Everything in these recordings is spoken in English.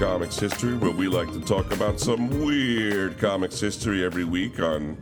Comics History, where we like to talk about some weird comics history every week on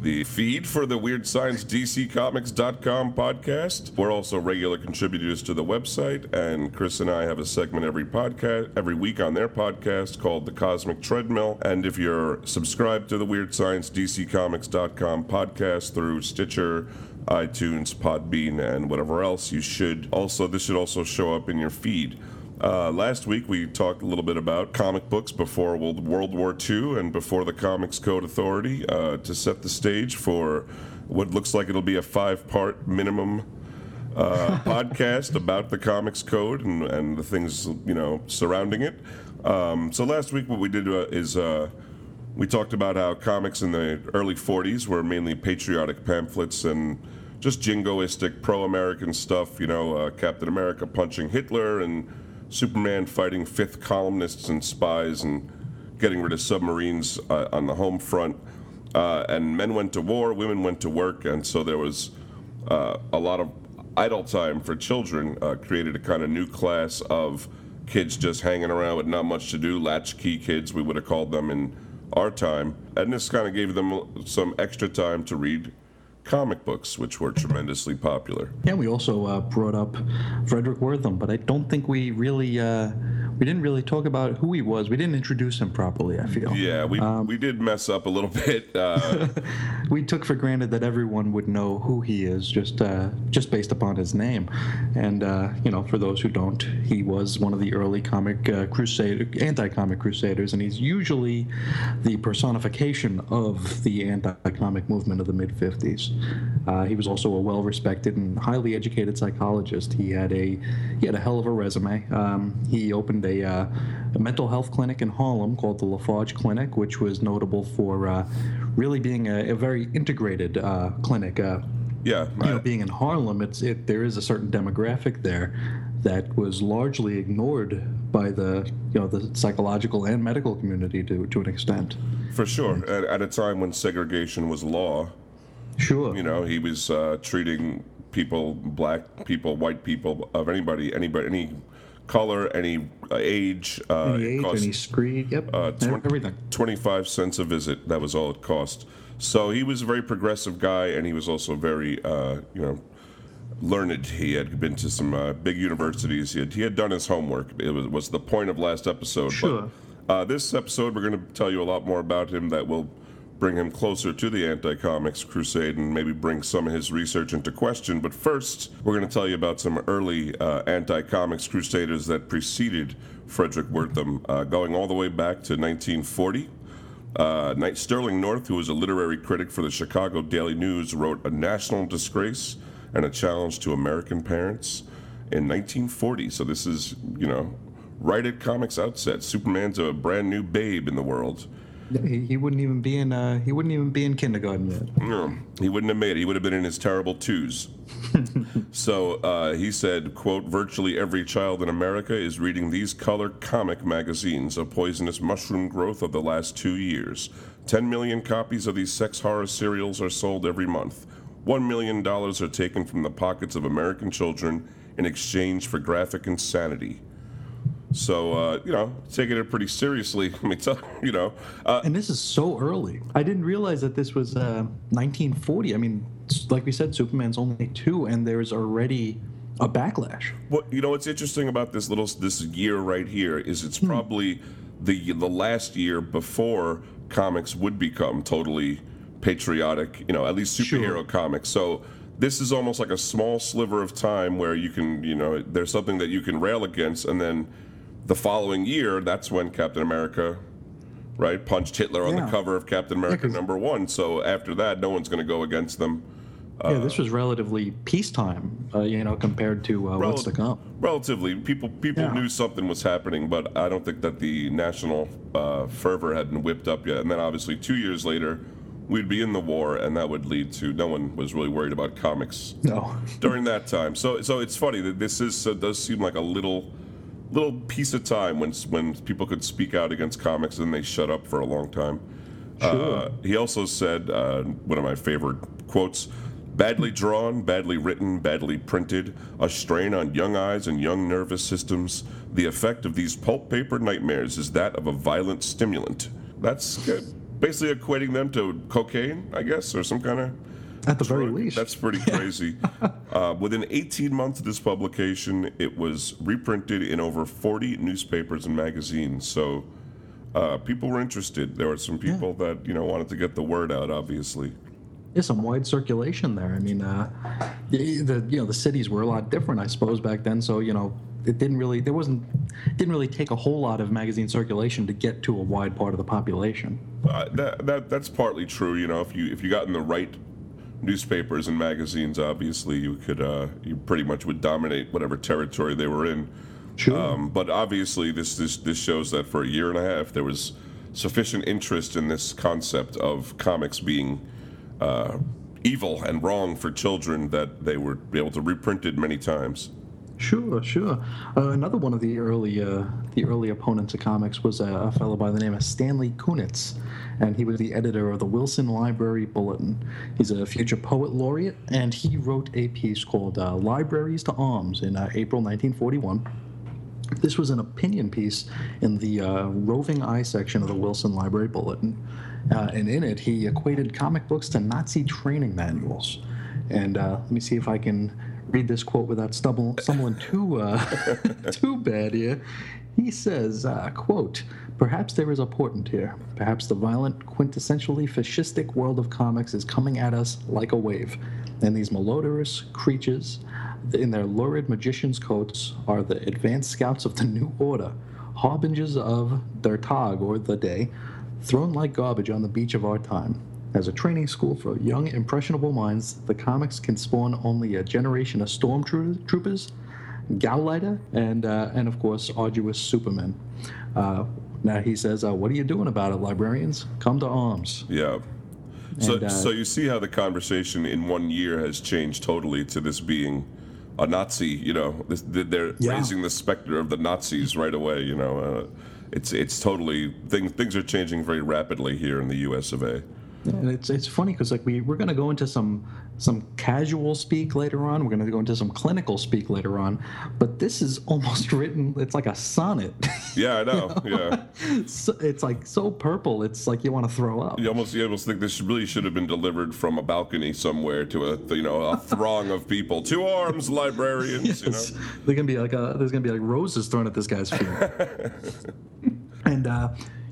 the feed for the Weird Science DC DCComics.com podcast. We're also regular contributors to the website, and Chris and I have a segment every podcast every week on their podcast called The Cosmic Treadmill. And if you're subscribed to the Weird Science DC DCComics.com podcast through Stitcher, iTunes, Podbean, and whatever else, you should also this should also show up in your feed. Uh, last week we talked a little bit about comic books before World, World War II and before the Comics Code Authority uh, to set the stage for what looks like it'll be a five-part minimum uh, podcast about the Comics Code and, and the things you know surrounding it. Um, so last week what we did uh, is uh, we talked about how comics in the early 40s were mainly patriotic pamphlets and just jingoistic pro-American stuff. You know, uh, Captain America punching Hitler and Superman fighting fifth columnists and spies and getting rid of submarines uh, on the home front. Uh, and men went to war, women went to work, and so there was uh, a lot of idle time for children. Uh, created a kind of new class of kids just hanging around with not much to do, latchkey kids, we would have called them in our time. And this kind of gave them some extra time to read comic books, which were tremendously popular. Yeah, we also uh, brought up Frederick Wertham, but I don't think we really uh, we didn't really talk about who he was. We didn't introduce him properly. I feel. Yeah, we um, we did mess up a little bit. Uh, we took for granted that everyone would know who he is just uh, just based upon his name, and uh, you know, for those who don't, he was one of the early comic uh, crusader, anti-comic crusaders, and he's usually the personification of the anti-comic movement of the mid '50s. Uh, he was also a well-respected and highly educated psychologist. He had a he had a hell of a resume. Um, he opened a uh, a, mental health clinic in Harlem called the Lafargue Clinic, which was notable for uh, really being a, a very integrated uh, clinic. Uh, yeah, you know, being in Harlem, it's it. There is a certain demographic there that was largely ignored by the you know the psychological and medical community to to an extent. For sure, at, at a time when segregation was law. Sure. You know, he was uh, treating people, black people, white people, of anybody, anybody, any color, any uh, age. Uh, any age, cost, any screed, yep, uh, 20, everything. 25 cents a visit. That was all it cost. So he was a very progressive guy, and he was also very, uh, you know, learned. He had been to some uh, big universities. He had, he had done his homework. It was, was the point of last episode. Sure. But, uh, this episode, we're going to tell you a lot more about him that will bring him closer to the anti comics crusade and maybe bring some of his research into question. But first, we're going to tell you about some early uh, anti comics crusaders that preceded Frederick Wertham, uh, going all the way back to 1940. Uh, Sterling North, who was a literary critic for the Chicago Daily News, wrote A National Disgrace and a Challenge to American Parents in 1940. So this is, you know, right at comics outset. Superman's a brand new babe in the world. He, he wouldn't even be in uh, he wouldn't even be in kindergarten yet. No, he wouldn't have made it. He would have been in his terrible twos. so uh, he said, "quote Virtually every child in America is reading these color comic magazines, a poisonous mushroom growth of the last two years. Ten million copies of these sex horror serials are sold every month. One million dollars are taken from the pockets of American children in exchange for graphic insanity." So uh, you know, taking it pretty seriously. Let me tell you know. Uh, and this is so early. I didn't realize that this was uh, 1940. I mean, like we said, Superman's only two, and there's already a backlash. What you know? What's interesting about this little this year right here is it's hmm. probably the the last year before comics would become totally patriotic. You know, at least superhero sure. comics. So this is almost like a small sliver of time where you can, you know, there's something that you can rail against, and then the following year, that's when Captain America, right, punched Hitler on yeah. the cover of Captain America yeah, number one. So after that, no one's going to go against them. Yeah, uh, this was relatively peacetime, uh, you know, compared to uh, rel- what's to come. Relatively, people people yeah. knew something was happening, but I don't think that the national uh, fervor had been whipped up yet. And then obviously, two years later, we'd be in the war, and that would lead to no one was really worried about comics. No. during that time, so so it's funny that this is does seem like a little little piece of time when when people could speak out against comics and they shut up for a long time. Sure. Uh, he also said uh, one of my favorite quotes: Badly drawn, badly written, badly printed, a strain on young eyes and young nervous systems. The effect of these pulp paper nightmares is that of a violent stimulant. That's good. basically equating them to cocaine, I guess, or some kind of. At the very least. That's pretty crazy. uh, within 18 months of this publication, it was reprinted in over 40 newspapers and magazines. So uh, people were interested. There were some people that you know wanted to get the word out. Obviously, There's some wide circulation there. I mean, uh, the, the you know the cities were a lot different, I suppose, back then. So you know, it didn't really there wasn't didn't really take a whole lot of magazine circulation to get to a wide part of the population. uh, that, that that's partly true. You know, if you if you got in the right newspapers and magazines, obviously you could uh, you pretty much would dominate whatever territory they were in. Sure. Um, but obviously, this, this this shows that for a year and a half there was sufficient interest in this concept of comics being uh, evil and wrong for children that they were able to reprint it many times. Sure, sure. Uh, another one of the early uh, the early opponents of comics was a, a fellow by the name of Stanley Kunitz, and he was the editor of the Wilson Library Bulletin. He's a future poet laureate, and he wrote a piece called uh, "Libraries to Arms" in uh, April 1941. This was an opinion piece in the uh, roving eye section of the Wilson Library Bulletin, uh, and in it he equated comic books to Nazi training manuals. And let me see if I can read this quote without stumble, stumbling too uh, too bad here. He says, uh, "quote Perhaps there is a portent here. Perhaps the violent, quintessentially fascistic world of comics is coming at us like a wave, and these malodorous creatures." in their lurid magician's coats are the advanced scouts of the New Order, harbingers of Der Tag or the Day, thrown like garbage on the beach of our time. As a training school for young, impressionable minds, the comics can spawn only a generation of stormtroopers, Gauleiter, and uh, and of course arduous supermen. Uh, now he says, uh, "What are you doing about it, librarians? Come to arms." Yeah. So, And, uh, so you see how the conversation in one year has changed totally to this being a Nazi. You know, this, they're Yeah. raising the specter of the Nazis right away. You know, uh, it's it's totally things things are changing very rapidly here in the U.S. of A. And it's it's funny because like we we're gonna go into some some casual speak later on. We're gonna go into some clinical speak later on, but this is almost written. It's like a sonnet. Yeah, I know. Yeah, So- it's like so purple. It's like you want to throw up. you almost you almost think this really should have been delivered from a balcony somewhere to a you know a throng of people. To arms, librarians. You know. Yes. They're gonna be like a, there's gonna be like roses thrown at this guy's feet. and uh,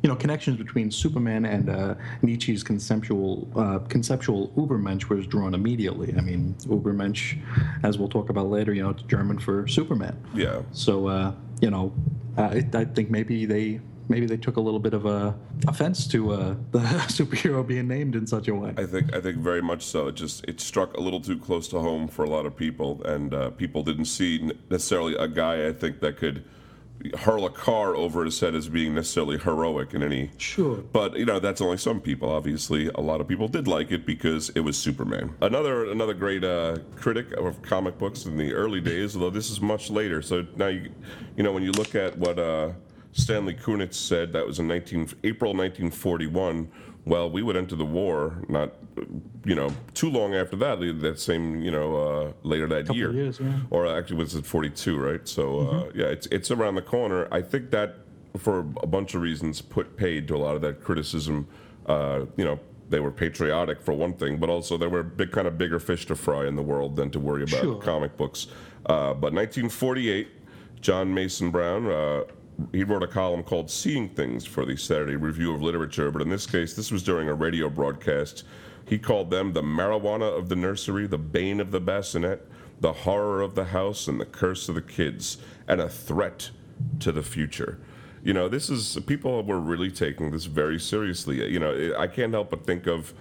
you know connections between Superman and uh, Nietzsche's conceptual uh, conceptual Übermensch was drawn immediately. I mean Übermensch, as we'll talk about later, you know it's German for Superman. Yeah. So uh, you know, uh, I, I think maybe they maybe they took a little bit of a offense to uh, the superhero being named in such a way. I think I think very much so. It just it struck a little too close to home for a lot of people, and uh, people didn't see necessarily a guy I think that could hurl a car over his head as being necessarily heroic in any. Sure. But you know that's only some people. Obviously, a lot of people did like it because it was Superman. Another another great uh, critic of comic books in the early days, although this is much later. So now you you know when you look at what. Uh, Stanley Kunitz said that was in 19, April 1941. Well, we would enter the war not, you know, too long after that. That same, you know, uh, later that year, years, yeah. or actually was it 42, right? So uh, yeah, it's it's around the corner. I think that for a bunch of reasons put paid to a lot of that criticism. Uh, you know, they were patriotic for one thing, but also there were big kind of bigger fish to fry in the world than to worry about Sure. comic books. Uh, but 1948, John Mason Brown. Uh, he wrote a column called Seeing Things for the Saturday Review of Literature, but in this case, this was during a radio broadcast. He called them the marijuana of the nursery, the bane of the bassinet, the horror of the house, and the curse of the kids, and a threat to the future. You know, this is, people were really taking this very seriously. You know, I can't help but think of,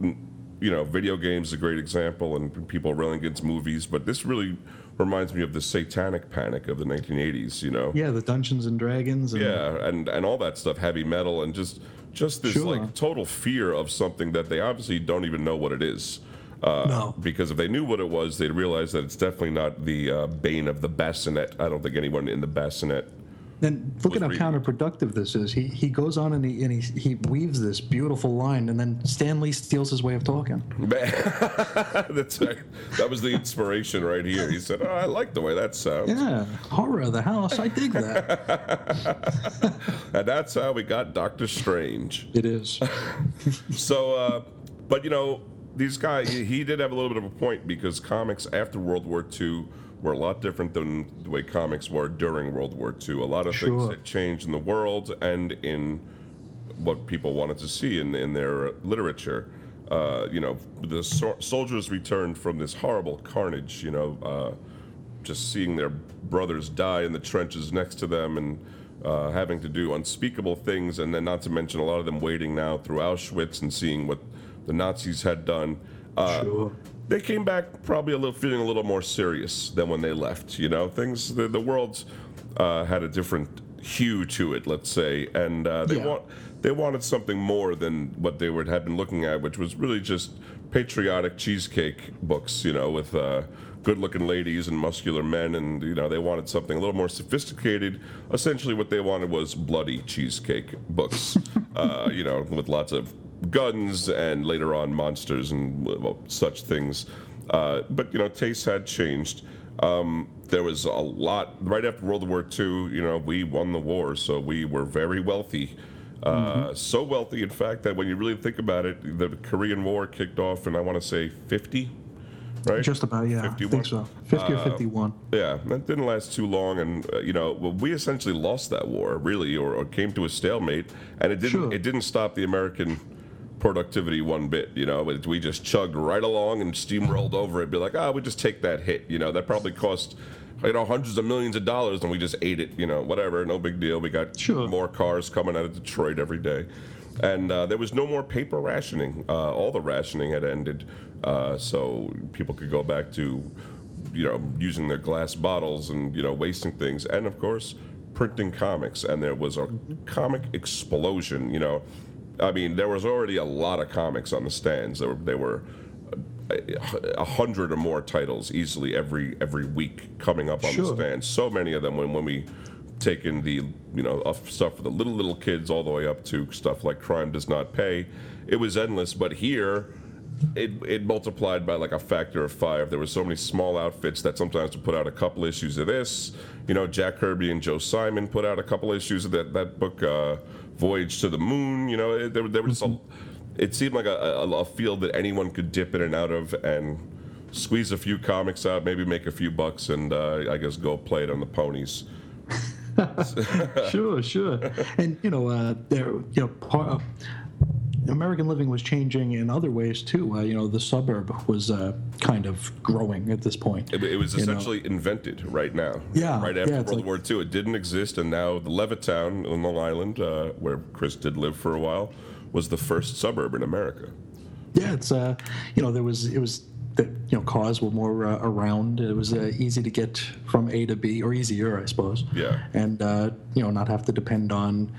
you know, video games a great example, and people railing against movies, but this really reminds me of the satanic panic of the 1980s, you know? Yeah, the Dungeons and Dragons. And, Yeah, and and all that stuff, heavy metal, and just just this Sure. like total fear of something that they obviously don't even know what it is. Uh, No. Because if they knew what it was, they'd realize that it's definitely not the uh, bane of the bassinet. I don't think anyone in the bassinet And look at how reading. counterproductive this is. He he goes on and he and he, he weaves this beautiful line, and then Stan Lee steals his way of talking. That's right. That was the inspiration right here. He said, "Oh, I like the way that sounds," Yeah, horror of the house. I dig that. and that's how we got Doctor Strange. it is. So, uh, but you know, these guys, he he did have a little bit of a point because comics after World War II were a lot different than the way comics were during World War II. A lot of things had changed in the world and in what people wanted to see in, in their literature. Uh, you know, the so- soldiers returned from this horrible carnage, you know, uh, just seeing their brothers die in the trenches next to them and uh, having to do unspeakable things, and then not to mention a lot of them waiting now through Auschwitz and seeing what the Nazis had done. Uh, Sure. They came back probably a little feeling a little more serious than when they left. You know, things the the world uh, had a different hue to it, let's say, and uh, they Yeah. want they wanted something more than what they would had been looking at, which was really just patriotic cheesecake books. You know, with uh, good-looking ladies and muscular men, and you know they wanted something a little more sophisticated. Essentially, what they wanted was bloody cheesecake books. uh, you know, with lots of guns and later on monsters and well, such things. Uh, but you know, tastes had changed. Um, there was a lot right after World War II. You know, we won the war, so we were very wealthy. Uh, So wealthy, in fact, that when you really think about it, the Korean War kicked off in I want to say 50, right? Just about, yeah. I 51? think so. 50 or Uh, 51. Yeah, that didn't last too long, and uh, you know, well, we essentially lost that war, really, or, or came to a stalemate, and it didn't. Sure. It didn't stop the American productivity one bit. You know, we just chugged right along and steamrolled over it. Be like, ah, we just take that hit. You know, that probably cost. You know, hundreds of millions of dollars, and we just ate it. You know, whatever, no big deal. We got Sure. more cars coming out of Detroit every day, and uh, there was no more paper rationing. Uh, all the rationing had ended, uh, so people could go back to you know, using their glass bottles and you know, wasting things, and of course, printing comics. And there was a comic explosion. You know, I mean, there was already a lot of comics on the stands. There were, there were a, a hundred or more titles easily every every week coming up on Sure. the stands. So many of them when when we take in the you know stuff for the little little kids all the way up to stuff like Crime Does Not Pay. It was endless, but here it, it multiplied by like a factor of five. There were so many small outfits that sometimes would put out a couple issues of this. You know, Jack Kirby and Joe Simon put out a couple issues of that that book, uh, Voyage to the Moon. You know, there, there was a, it seemed like a, a, a field that anyone could dip in and out of and squeeze a few comics out, maybe make a few bucks, and uh, I guess go play it on the ponies. sure, sure. And you know, uh, there, you know, part of, American living was changing in other ways too. Uh, you know, the suburb was uh, kind of growing at this point. It, it was you know. essentially invented right now. Yeah, Right after yeah, World like- War II, it didn't exist, and now the Levittown on Long Island, uh, where Chris did live for a while, was the first suburb in America. Yeah, it's uh, you know, there was it was that you know cars were more uh, around. It was uh, easy to get from A to B, or easier, I suppose. Yeah. And uh, you know, not have to depend on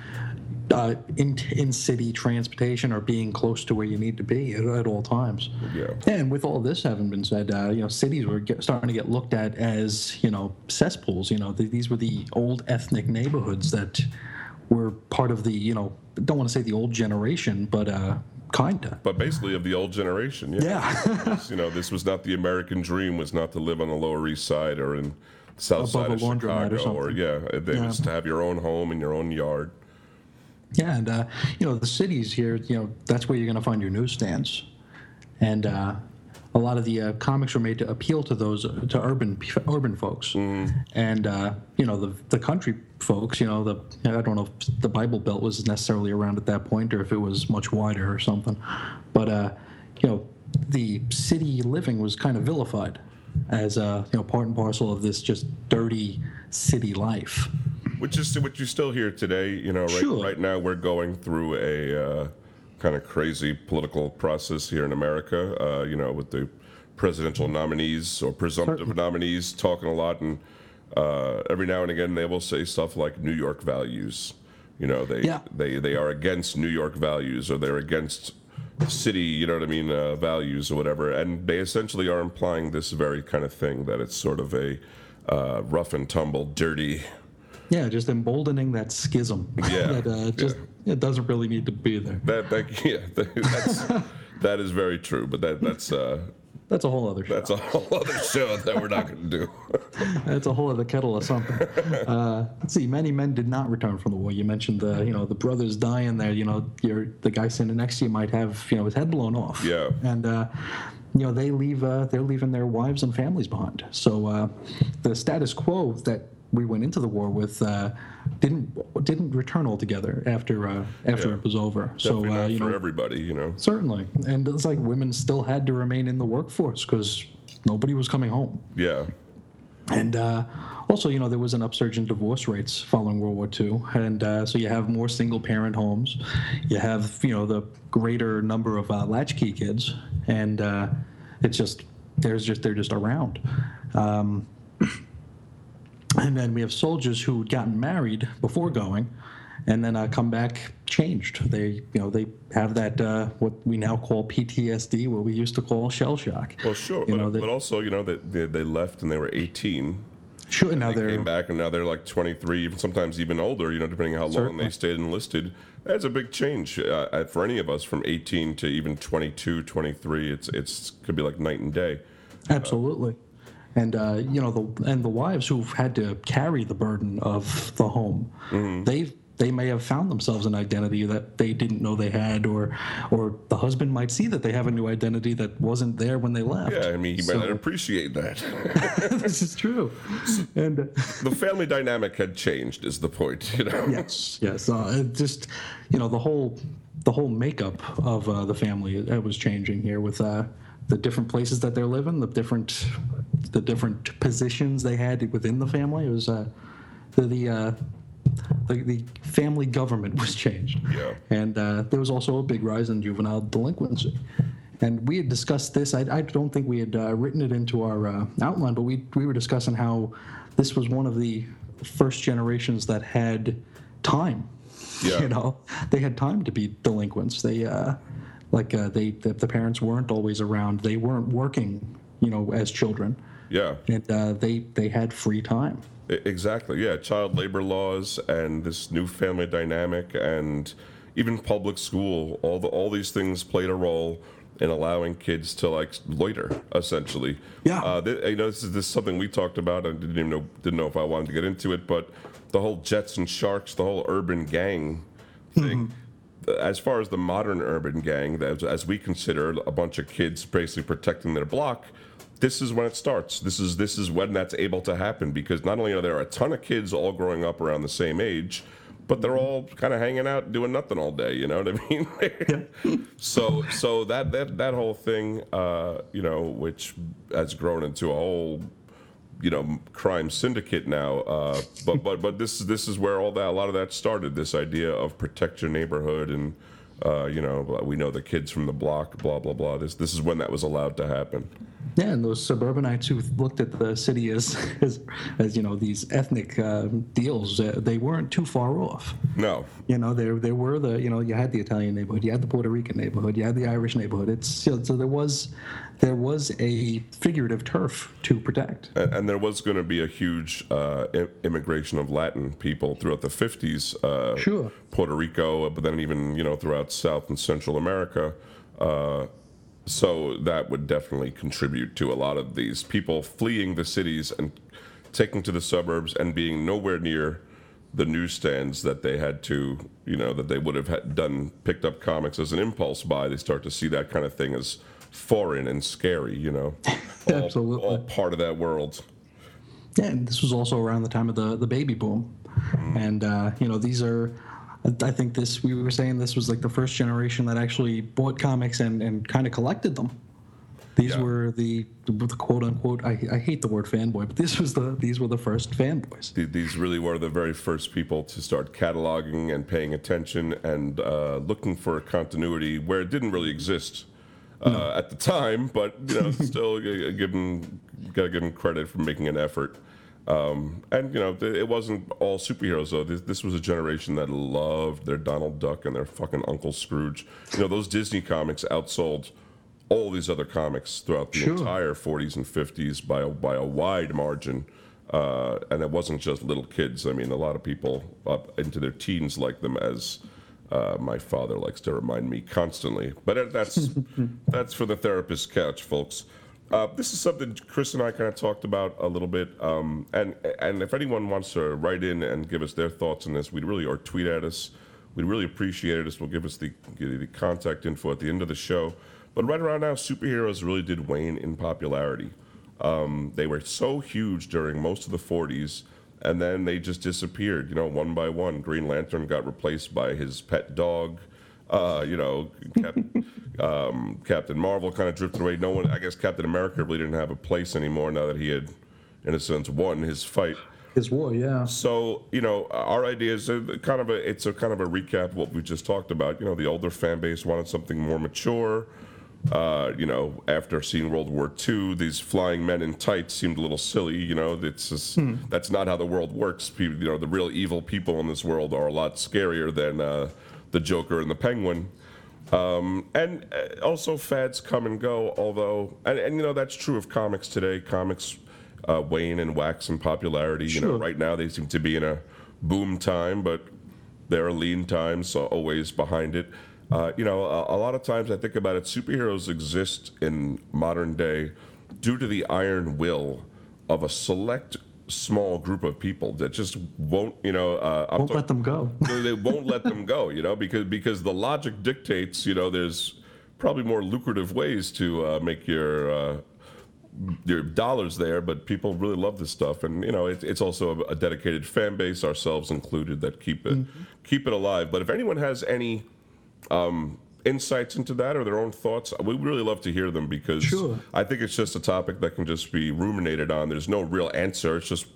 uh, in in city transportation or being close to where you need to be at, at all times. Yeah. And with all this having been said, uh, you know, cities were get, starting to get looked at as you know cesspools. You know, th- these were the old ethnic neighborhoods that were part of the you know don't want to say the old generation, but uh, kinda. But basically, of the old generation, yeah. Yeah. you know, this was not the American dream. Was not to live on the Lower East Side or in South Above Side of laundromat or Chicago, or, yeah, it, it Yeah. was to have your own home and your own yard. Yeah, and uh, you know the cities here, you know that's where you're going to find your newsstands, and uh, a lot of the uh, comics were made to appeal to those to urban urban folks, and uh, you know the the country folks. You know the I don't know if the Bible Belt was necessarily around at that point or if it was much wider or something, but uh, you know the city living was kind of vilified as uh, you know part and parcel of this just dirty city life. Which is what you still hear today. You know, right, Sure. right now we're going through a uh, kind of crazy political process here in America. Uh, you know, with the presidential nominees or presumptive Certainly. nominees talking a lot, and uh, every now and again they will say stuff like New York values. You know, they Yeah. they they are against New York values, or they're against city, you know what I mean, uh, values or whatever, and they essentially are implying this very kind of thing that it's sort of a uh, rough and tumble, dirty Yeah, just emboldening that schism. Yeah, that uh, just it doesn't really need to be there. That, that yeah, that's that is very true. But that that's uh, That's a whole other show. that's a whole other show that we're not going to do. That's a whole other kettle of something. Uh, let's see. Many men did not return from the war. You mentioned the, you know, the brothers dying there. You know, your the guy sitting next to you might have, you know, his head blown off. Yeah. And uh, you know, they leave. Uh, they're leaving their wives and families behind. So uh, the status quo that we went into the war with uh, didn't didn't return altogether after uh, after Yeah. it was over. So uh, you for know, everybody, you know. certainly, and it's like women still had to remain in the workforce because nobody was coming home. Yeah, And uh, also, you know, there was an upsurge in divorce rates following World War II. And uh, so you have more single parent homes. You have, you know, the greater number of uh, latchkey kids. And uh, it's just, there's just, they're just around. Um, and then we have soldiers who'd gotten married before going and then uh, come back changed. They, you know, they have that, uh, what we now call PTSD, what we used to call shell shock. well, sure, You but, know, they- but also, you know, that they, they left and they were 18. Sure, now They they're. came back and now they're like 23, even sometimes even older. You know, depending on how long they stayed enlisted. That's a big change uh, uh, for any of us from 18 to even 22, 23. It's it's could be like night and day. Absolutely. And uh, you know the and the wives who've had to carry the burden of the home, Mm-hmm. they they may have found themselves an identity that they didn't know they had, or or the husband might see that they have a new identity that wasn't there when they left. Yeah, I mean, he might not appreciate that. this is true. And uh, the family dynamic had changed, is the point. You know. yes, yes, uh, just you know the whole the whole makeup of uh, the family it was changing here with uh, the different places that they're living, the different the different positions they had within the family. It was uh, the the, uh, the the family government was changed, Yeah. and uh, there was also a big rise in juvenile delinquency. And we had discussed this. I, I don't think we had uh, written it into our uh, outline, but we we were discussing how this was one of the first generations that had time. Yeah. You know, they had time to be delinquents. They uh, like uh, they the, the parents weren't always around. They weren't working. You know, as children, Yeah. and uh, they they had free time. Exactly. Yeah, child labor laws and this new family dynamic and even public school, all the all these things played a role in allowing kids to like loiter essentially. Yeah. Uh, th- you know, this is this is something we talked about. I didn't even know didn't know if I wanted to get into it, but the whole Jets and Sharks, the whole urban gang thing. As far as the modern urban gang, as, as we consider a bunch of kids basically protecting their block, this is when it starts. This is this is when that's able to happen because not only are there a ton of kids all growing up around the same age, but they're all kind of hanging out doing nothing all day. You know what I mean? so so that that that whole thing, uh, you know, which has grown into a whole you know crime syndicate now. Uh, but but but this this is where all that a lot of that started. This idea of protect your neighborhood and. Uh, you know, we know the kids from the block, blah blah blah. This this is when that was allowed to happen. Yeah, and those suburbanites who looked at the city as as, as you know these ethnic uh, deals, uh, they weren't too far off. No, You know, there there were the you know you had the Italian neighborhood, you had the Puerto Rican neighborhood, you had the Irish neighborhood. It's you know, so there was there was a figurative turf to protect. and, and there was going to be a huge uh, immigration of Latin people throughout the 50s. Uh, Sure. Puerto Rico, but then even you know throughout South and Central America. Uh, so that would definitely contribute to a lot of these people fleeing the cities and taking to the suburbs and being nowhere near the newsstands that they had to, you know, that they would have had done picked up comics as an impulse buy. They start to see that kind of thing as foreign and scary, you know, all, Absolutely. all part of that world. Yeah, and this was also around the time of the the baby boom, and uh, you know these are. I think this we were saying this was like the first generation that actually bought comics and, and kind of collected them. These Yeah. were the, the quote unquote I, I hate the word fanboy, but this was the these were the first fanboys. These really were the very first people to start cataloging and paying attention and uh, looking for a continuity where it didn't really exist uh, at the time. But you know, still, you give them gotta give them credit for making an effort. Um, and you know, th- it wasn't all superheroes though. This, this was a generation that loved their Donald Duck and their fucking Uncle Scrooge. You know, those Disney comics outsold all these other comics throughout the Sure. entire 40s and 50s by a, by a wide margin. Uh, and it wasn't just little kids. I mean, a lot of people up into their teens like them, as uh, my father likes to remind me constantly. But that's that's for the therapist couch, folks. Uh, this is something Chris and I kind of talked about a little bit, um, and and if anyone wants to write in and give us their thoughts on this, we'd really or tweet at us, we'd really appreciate it. This will give us the the contact info at the end of the show. But right around now, superheroes really did wane in popularity. Um, they were so huge during most of the 40s, and then they just disappeared. You know, one by one. Green Lantern got replaced by his pet dog. Uh, you know, Cap- um, Captain Marvel kind of drifted away. No one, I guess, Captain America really didn't have a place anymore now that he had, in a sense, won his fight. His war, yeah. So you know, our idea is a, kind of a it's a kind of a recap of what we just talked about. You know, the older fan base wanted something more mature. Uh, you know, after seeing World War II, these flying men in tights seemed a little silly. You know, it's just, hmm. that's not how the world works. People, you know, the real evil people in this world are a lot scarier than uh, the Joker and the Penguin. Um, and uh, also, fads come and go. Although, and, and you know, that's true of comics today. Comics uh, wane and wax in popularity. Sure. You know, right now they seem to be in a boom time, but there are lean times always behind it. Uh, you know, a, a, lot of times I think about it, superheroes exist in modern day due to the iron will of a select small group of people that just won't, you know, uh, won't talking, let them go. they won't let them go, you know, because because the logic dictates, you know, there's probably more lucrative ways to uh, make your uh, your dollars there, but people really love this stuff, and you know, it, it's also a, a, dedicated fan base, ourselves included, that keep it mm-hmm. keep it alive. But if anyone has any um, insights into that or their own thoughts, we really love to hear them because sure. I think it's just a topic that can just be ruminated on. There's no real answer. It's just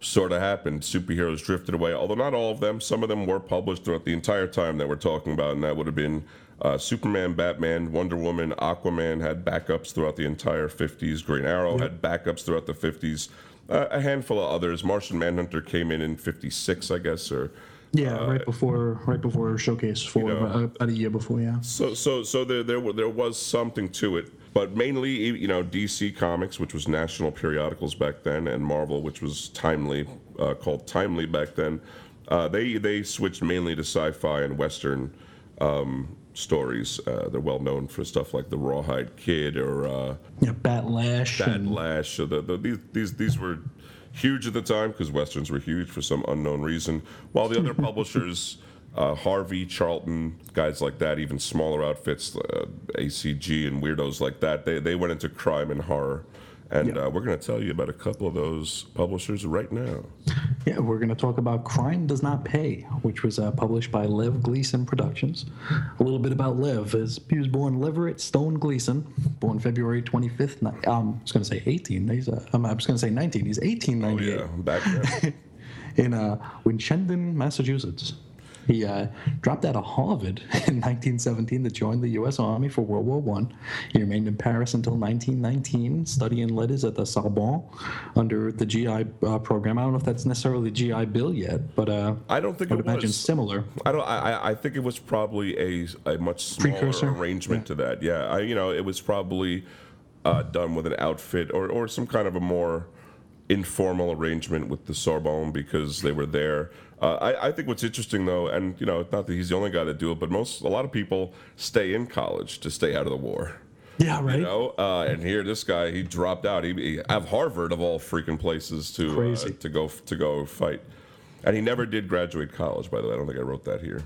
sort of happened. Superheroes drifted away, although not all of them. Some of them were published throughout the entire time that we're talking about, and that would have been uh, Superman, Batman, Wonder Woman, Aquaman had backups throughout the entire 50s. Green Arrow yep. had backups throughout the 50s. Uh, a handful of others. Martian Manhunter came in in 56, I guess, or yeah, uh, right before right before showcase for you know, about a year before, yeah. So so so there there there was something to it, but mainly you know DC Comics, which was national periodicals back then, and Marvel, which was Timely, uh, called Timely back then. Uh, they they switched mainly to sci-fi and western um, stories. Uh, they're well known for stuff like the Rawhide Kid or uh, yeah, Bat Lash. Batlash. So the, the, these these these were huge at the time because westerns were huge for some unknown reason. While the other publishers, uh, Harvey, Charlton, guys like that, even smaller outfits, uh, ACG and weirdos like that, they they went into crime and horror. And uh, we're going to tell you about a couple of those publishers right now. Yeah, we're going to talk about Crime Does Not Pay, which was uh, published by Lev Gleason Productions. A little bit about Lev is he was born Leverett Stone Gleason, born February 25th. Um, I was going to say 18. He's, uh, I was going to say 19. He's 1898. Oh, yeah, back then. in uh, Winchendon, Massachusetts. He uh, dropped out of Harvard in 1917 to join the U.S. Army for World War One. He remained in Paris until 1919, studying letters at the Sorbonne under the GI uh, program. I don't know if that's necessarily GI Bill yet, but uh, I don't think I would it imagine was. similar. I don't. I, I think it was probably a, a much smaller Precursor? arrangement yeah. to that. Yeah, I, you know, it was probably uh, done with an outfit or or some kind of a more informal arrangement with the Sorbonne because they were there. Uh, I, I, think what's interesting though, and you know, not that he's the only guy to do it, but most a lot of people stay in college to stay out of the war. Yeah, right. You know, uh, and here this guy he dropped out. He, he have Harvard of all freaking places to uh, to go to go fight, and he never did graduate college. By the way, I don't think I wrote that here.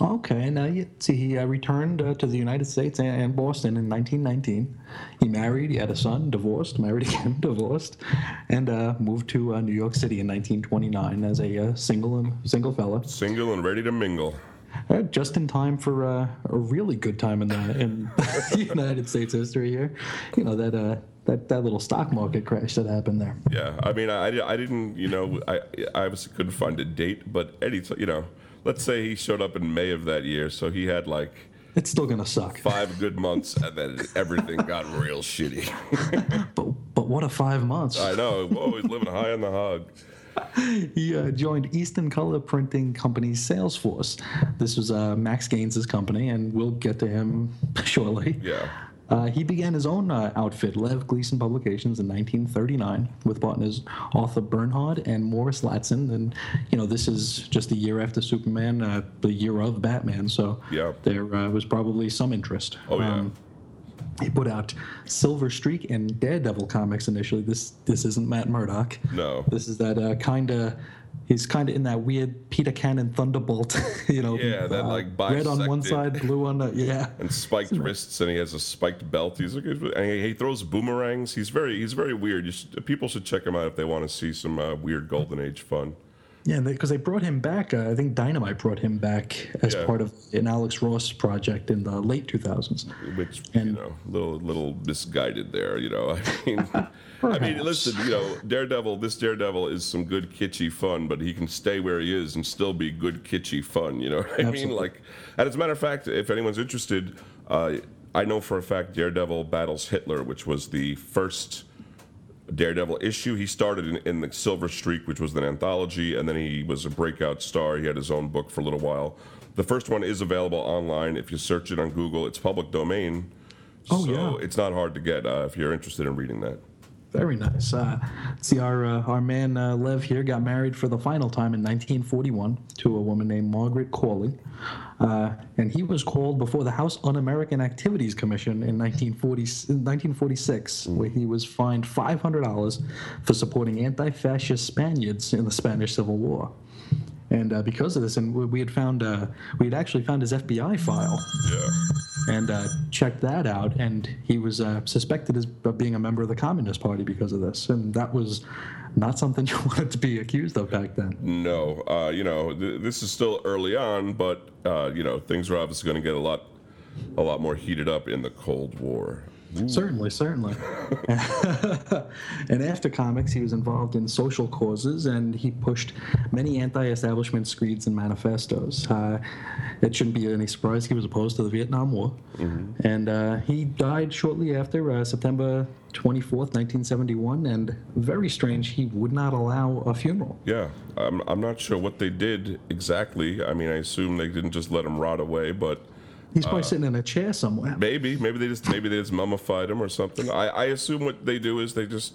Okay, now you see, he uh, returned uh, to the United States and, and, Boston in 1919. He married, he had a son, divorced, married again, divorced, and uh, moved to uh, New York City in 1929 as a uh, single and single fella. Single and ready to mingle. Uh, just in time for a really good time in the in United States history here. You know that that, that little stock market crash that happened there. Yeah, I mean, I, I didn't, you know, I I obviously couldn't find a date, but any, you know let's say he showed up in May of that year, so he had like it's still gonna suck. Five good months, and then everything got real shitty. but but what a five months! I know. Whoa, he's living high on the hog. he uh, joined Eastern Color Printing Company's sales force. This was uh, Max Gaines's company, and we'll get to him shortly. Yeah. Uh, he began his own uh, outfit, Lev Gleason Publications, in 1939 with partners Arthur Bernhard and Morris Latson. And, you know, this is just the year after Superman, uh, the year of Batman. So Yeah. there uh, was probably some interest. Oh, yeah. Um, he put out Silver Streak and Daredevil comics initially. This this isn't Matt Murdock. No. This is that uh, kind of. He's kind of in that weird Peter Cannon Thunderbolt, you know. Yeah, that, like, red on one side, blue on the yeah. and spiked wrists, and he has a spiked belt. He's like, and he, he throws boomerangs. He's very, he's very weird. You should, people should check him out if they want to see some uh, weird golden age fun. Yeah, because they, brought him back. Uh, I think Dynamite brought him back as Yeah. part of an Alex Ross project in the late 2000s. which you And- know, little little misguided there. You know, I mean, I mean, listen, you know, Daredevil. This Daredevil is some good kitschy fun, but he can stay where he is and still be good kitschy fun. You know what I mean? Like, and as a matter of fact, if anyone's interested, uh, I know for a fact Daredevil battles Hitler, which was the first. Daredevil issue. He started in, in the Silver Streak, which was an anthology, and then he was a breakout star. He had his own book for a little while. The first one is available online. If you search it on Google, it's public domain. Oh, so yeah. it's not hard to get uh, if you're interested in reading that. Very nice. Uh, see, our uh, our man uh, Lev here got married for the final time in 1941 to a woman named Margaret Corley, uh, and he was called before the House Un-American Activities Commission in 1940, 1946, where he was fined $500 for supporting anti-fascist Spaniards in the Spanish Civil War. And uh, because of this, and we- we had found, uh, we had actually found his FBI file Yeah. and uh, checked that out, and he was uh, suspected as of being a member of the Communist Party because of this, and that was not something you wanted to be accused of back then. No, uh, you know, th- this is still early on, but uh, you know, things are obviously going to get a lot, a lot more heated up in the Cold War. Certainly, certainly. and after comics, he was involved in social causes, and he pushed many anti-establishment screeds and manifestos. Uh, it shouldn't be any surprise he was opposed to the Vietnam War, and uh, he died shortly after uh, September 24th, 1971. And very strange, he would not allow a funeral. Yeah, I'm, I'm not sure what they did exactly. I mean, I assume they didn't just let him rot away, but He's probably sitting in a chair somewhere. maybe, maybe they just maybe they just mummified him or something. I, I assume what they do is they just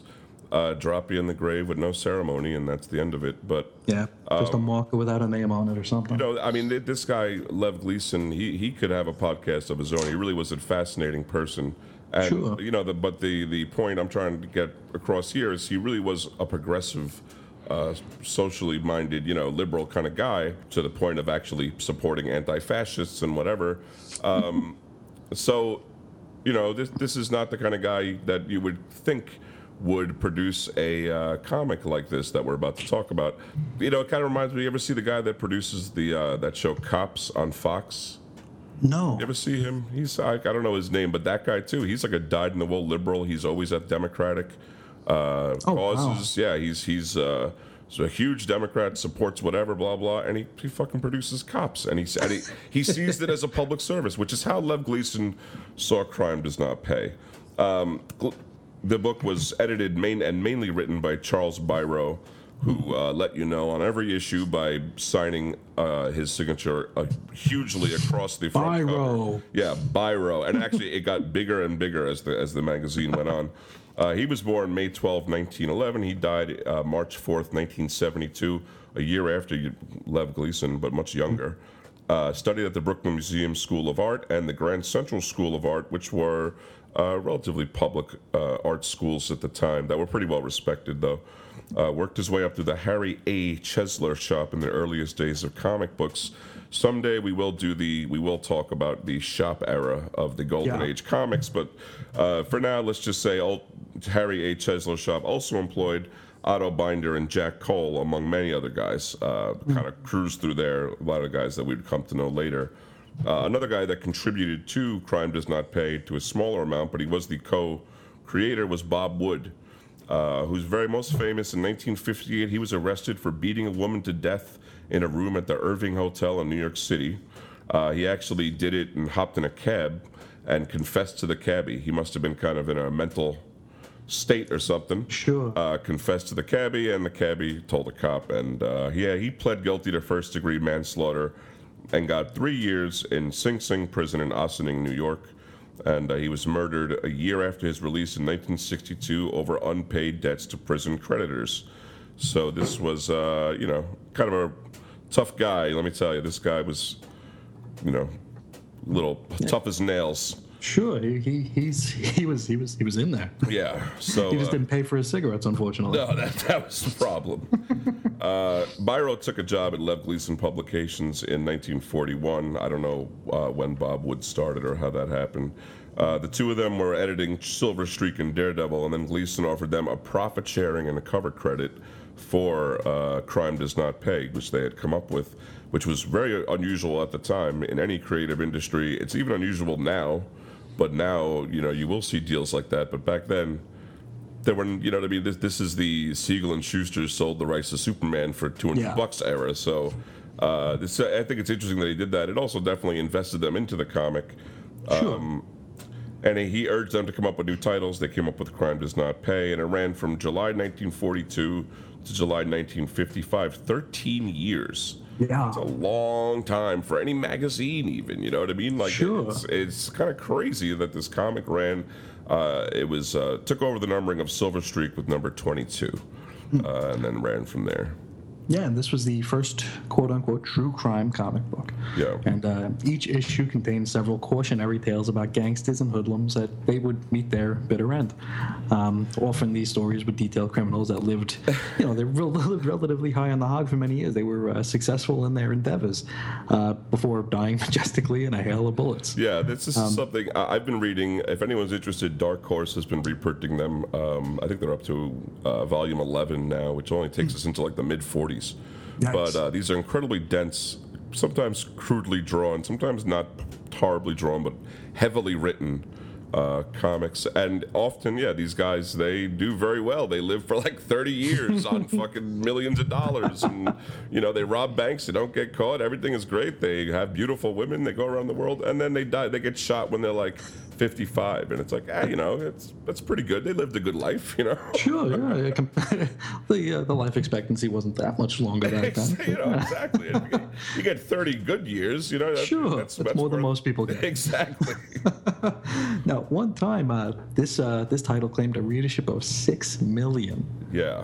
uh, drop you in the grave with no ceremony, and that's the end of it. But Yeah, just a marker without a name on it or something. you know, I mean, this guy Lev Gleason, he he could have a podcast of his own. He really was a fascinating person. And Sure. you know, the, but the the point I'm trying to get across here is he really was a progressive. Uh, socially minded, you know, liberal kind of guy to the point of actually supporting anti-fascists and whatever. Um, so, you know, this this is not the kind of guy that you would think would produce a uh, comic like this that we're about to talk about. You know, it kind of reminds me. You ever see the guy that produces the uh, that show Cops on Fox? No. You ever see him? He's I, I don't know his name, but that guy too. He's like a dyed-in-the-wool liberal. He's always at Democratic uh, Oh, wow. causes. Yeah, he's he's. Uh, so a huge Democrat supports whatever, blah blah, and he, he fucking produces cops, and he and he, he sees it as a public service, which is how Lev Gleason saw crime does not pay. Um, the book was edited main and mainly written by Charles Biro, who uh, let you know on every issue by signing uh, his signature uh, hugely across the front Biro. cover. Yeah, Biro, and actually it got bigger and bigger as the as the magazine went on. Uh, he was born May 12, 1911. He died uh, March 4th, 1972, a year after Lev Gleason, but much younger. Uh, studied at the Brooklyn Museum School of Art and the Grand Central School of Art, which were uh, relatively public uh, art schools at the time that were pretty well respected, though. Uh, worked his way up through the Harry A. Chesler shop in the earliest days of comic books. Someday we will do the we will talk about the shop era of the golden Yeah. age comics, but uh, for now let's just say old Harry A. Chesler shop also employed Otto Binder and Jack Cole, among many other guys. Uh, Kind of cruised through there. A lot of guys that we'd come to know later. Uh, another guy that contributed to Crime Does Not Pay to a smaller amount, but he was the co-creator, was Bob Wood, uh, who's very most famous. In 1958, he was arrested for beating a woman to death in a room at the Irving Hotel in New York City. Uh, he actually did it and hopped in a cab and confessed to the cabbie. He must have been kind of in a mental state or something. Sure. Uh, confessed to the cabbie, and the cabbie told the cop. And uh, yeah, he pled guilty to first degree manslaughter and got three years in Sing Sing prison in Ossining, New York. and uh, he was murdered a year after his release in 1962 over unpaid debts to prison creditors. So this was, uh, you know, kind of a tough guy. Let me tell you, this guy was, you know, little tough as nails. Sure, he, he he's he was he was he was in there. Yeah. So He just uh, didn't pay for his cigarettes, unfortunately. No, that, that was the problem. uh, Biro took a job at Lev Gleason Publications in 1941. I don't know uh, when Bob Wood started or how that happened. Uh, the two of them were editing Silver Streak and Daredevil, and then Gleason offered them a profit sharing and a cover credit for uh, Crime Does Not Pay, which they had come up with, which was very unusual at the time in any creative industry. It's even unusual now, but now, you know, you will see deals like that. But back then, there were, you know what I mean? This, this is the Siegel and Shuster sold the rights to Superman for 200 Yeah. bucks era. So uh, this, I think it's interesting that he did that. It also definitely invested them into the comic. Sure. And he urged them to come up with new titles. They came up with Crime Does Not Pay, and it ran from July 1942 to July 1955, 13 years. Yeah. It's a long time for any magazine, even. You know what I mean? Like, Sure. it's, it's kind of crazy that this comic ran. Uh, it was uh, took over the numbering of Silver Streak with number 22, Hmm. uh, and then ran from there. Yeah, and this was the first quote unquote true crime comic book. Yeah. And uh, each issue contained several cautionary tales about gangsters and hoodlums that they would meet their bitter end. Um, often these stories would detail criminals that lived, you know, they lived relatively high on the hog for many years. They were uh, successful in their endeavors uh, before dying majestically in a hail of bullets. Yeah, this is Um, something I- I've been reading. If anyone's interested, Dark Horse has been reprinting them. Um, I think they're up to uh, volume 11 now, which only takes us into like the mid 40s. Nice. But uh, these are incredibly dense, sometimes crudely drawn, sometimes not horribly drawn, but heavily written uh, comics. And often, yeah, these guys, they do very well. They live for like 30 years on fucking millions of dollars. And, you know, they rob banks, they don't get caught, everything is great. They have beautiful women, they go around the world, and then they die. They get shot when they're like 55. And it's like, ah, you know, it's that's pretty good. They lived a good life, you know? Sure, yeah. the, uh, the life expectancy wasn't that much longer back then. you know, exactly. You get, you get 30 good years, you know? that- Sure, that's more than most people get. Exactly. Now, one time, uh, this uh, this title claimed a readership of six million. yeah.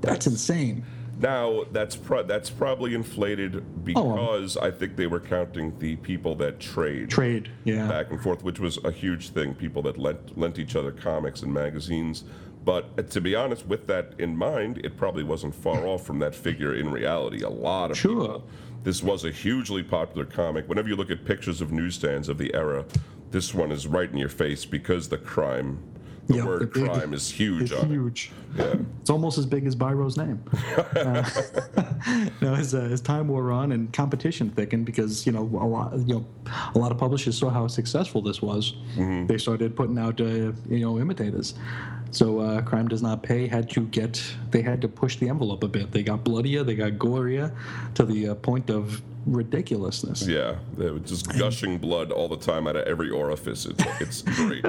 That's insane. Now that's pro- that's probably inflated Oh, because I think they were counting the people that trade Trade, yeah. back and forth, which was a huge thing. People that lent lent each other comics and magazines. But uh, to be honest, with that in mind, it probably wasn't far off from that figure in reality. A lot of Sure. people. This was a hugely popular comic. Whenever you look at pictures of newsstands of the era, this one is right in your face because the crime, the Yeah, word the big- crime, is huge It's on it. huge. Yeah. It's almost as big as Biro's name. uh, no, as, uh, as time wore on and competition thickened, because you know a lot, you know, a lot of publishers saw how successful this was. Mm-hmm. They started putting out, uh, you know, imitators. So uh, Crime Does Not Pay had to get, they had to push the envelope a bit. They got bloodier, they got gorier, to the uh, point of ridiculousness. Yeah, they were just gushing blood all the time out of every orifice. It's, it's great.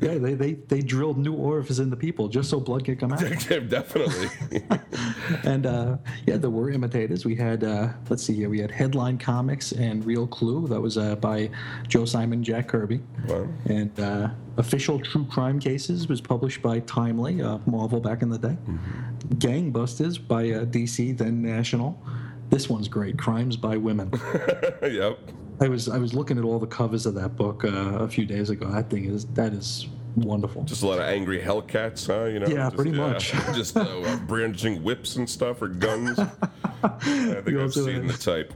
Yeah, they, they, they drilled new orifices into people just so blood could come out. Definitely. and uh, yeah, there were imitators. We had, uh, let's see here, we had Headline Comics and Real Clue. That was uh, by Joe Simon, Jack Kirby. Wow. And uh, Official True Crime Cases was published by Timely, uh, Marvel back in the day. Gangbusters by uh, DC, then National. This one's great. Crimes by Women. yep. I was I was looking at all the covers of that book uh, a few days ago. That thing is that is wonderful. Just a lot of angry Hellcats, huh? You know. Yeah, just, pretty much. just uh, brandishing whips and stuff or guns. I think I've seen the type.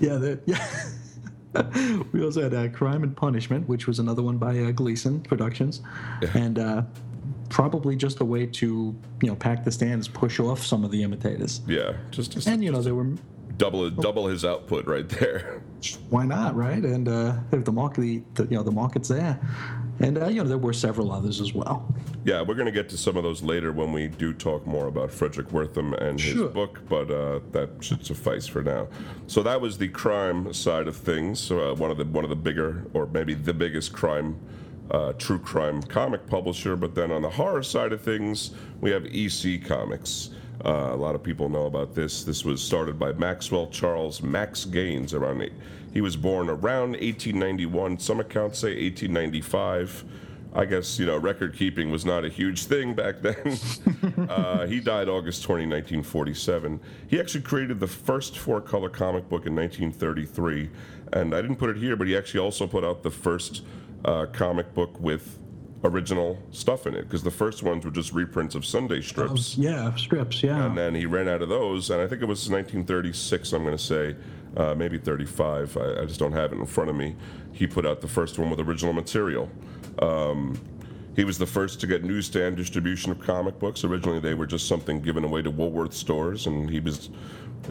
Yeah, that, yeah. we also had uh, Crime and Punishment, which was another one by uh, Gleason Productions, and uh, probably just a way to you know pack the stands, push off some of the imitators, Yeah, just just and you know there were double double his output right there. why not, right? And uh, if the market, the, the you know the market's there, and uh, you know there were several others as well. Yeah, we're going to get to some of those later when we do talk more about Frederick Wertham and his Sure. book, but uh, that should suffice for now. So that was the crime side of things. So uh, one of the one of the bigger, or maybe the biggest crime, uh, true crime comic publisher. But then on the horror side of things, we have EC Comics. Uh, a lot of people know about this. This was started by Maxwell Charles Max Gaines around. Eight. He was born around 1891. Some accounts say 1895. I guess you know record keeping was not a huge thing back then. uh, he died August 20, 1947. He actually created the first four-color comic book in 1933, and I didn't put it here, but he actually also put out the first uh, comic book with original stuff in it because the first ones were just reprints of Sunday strips. Um, yeah, strips. Yeah. And then he ran out of those, and I think it was 1936. I'm going to say, uh, maybe 35. I, I, just don't have it in front of me. He put out the first one with original material. Um, he was the first to get newsstand distribution of comic books. Originally, they were just something given away to Woolworth stores, and he was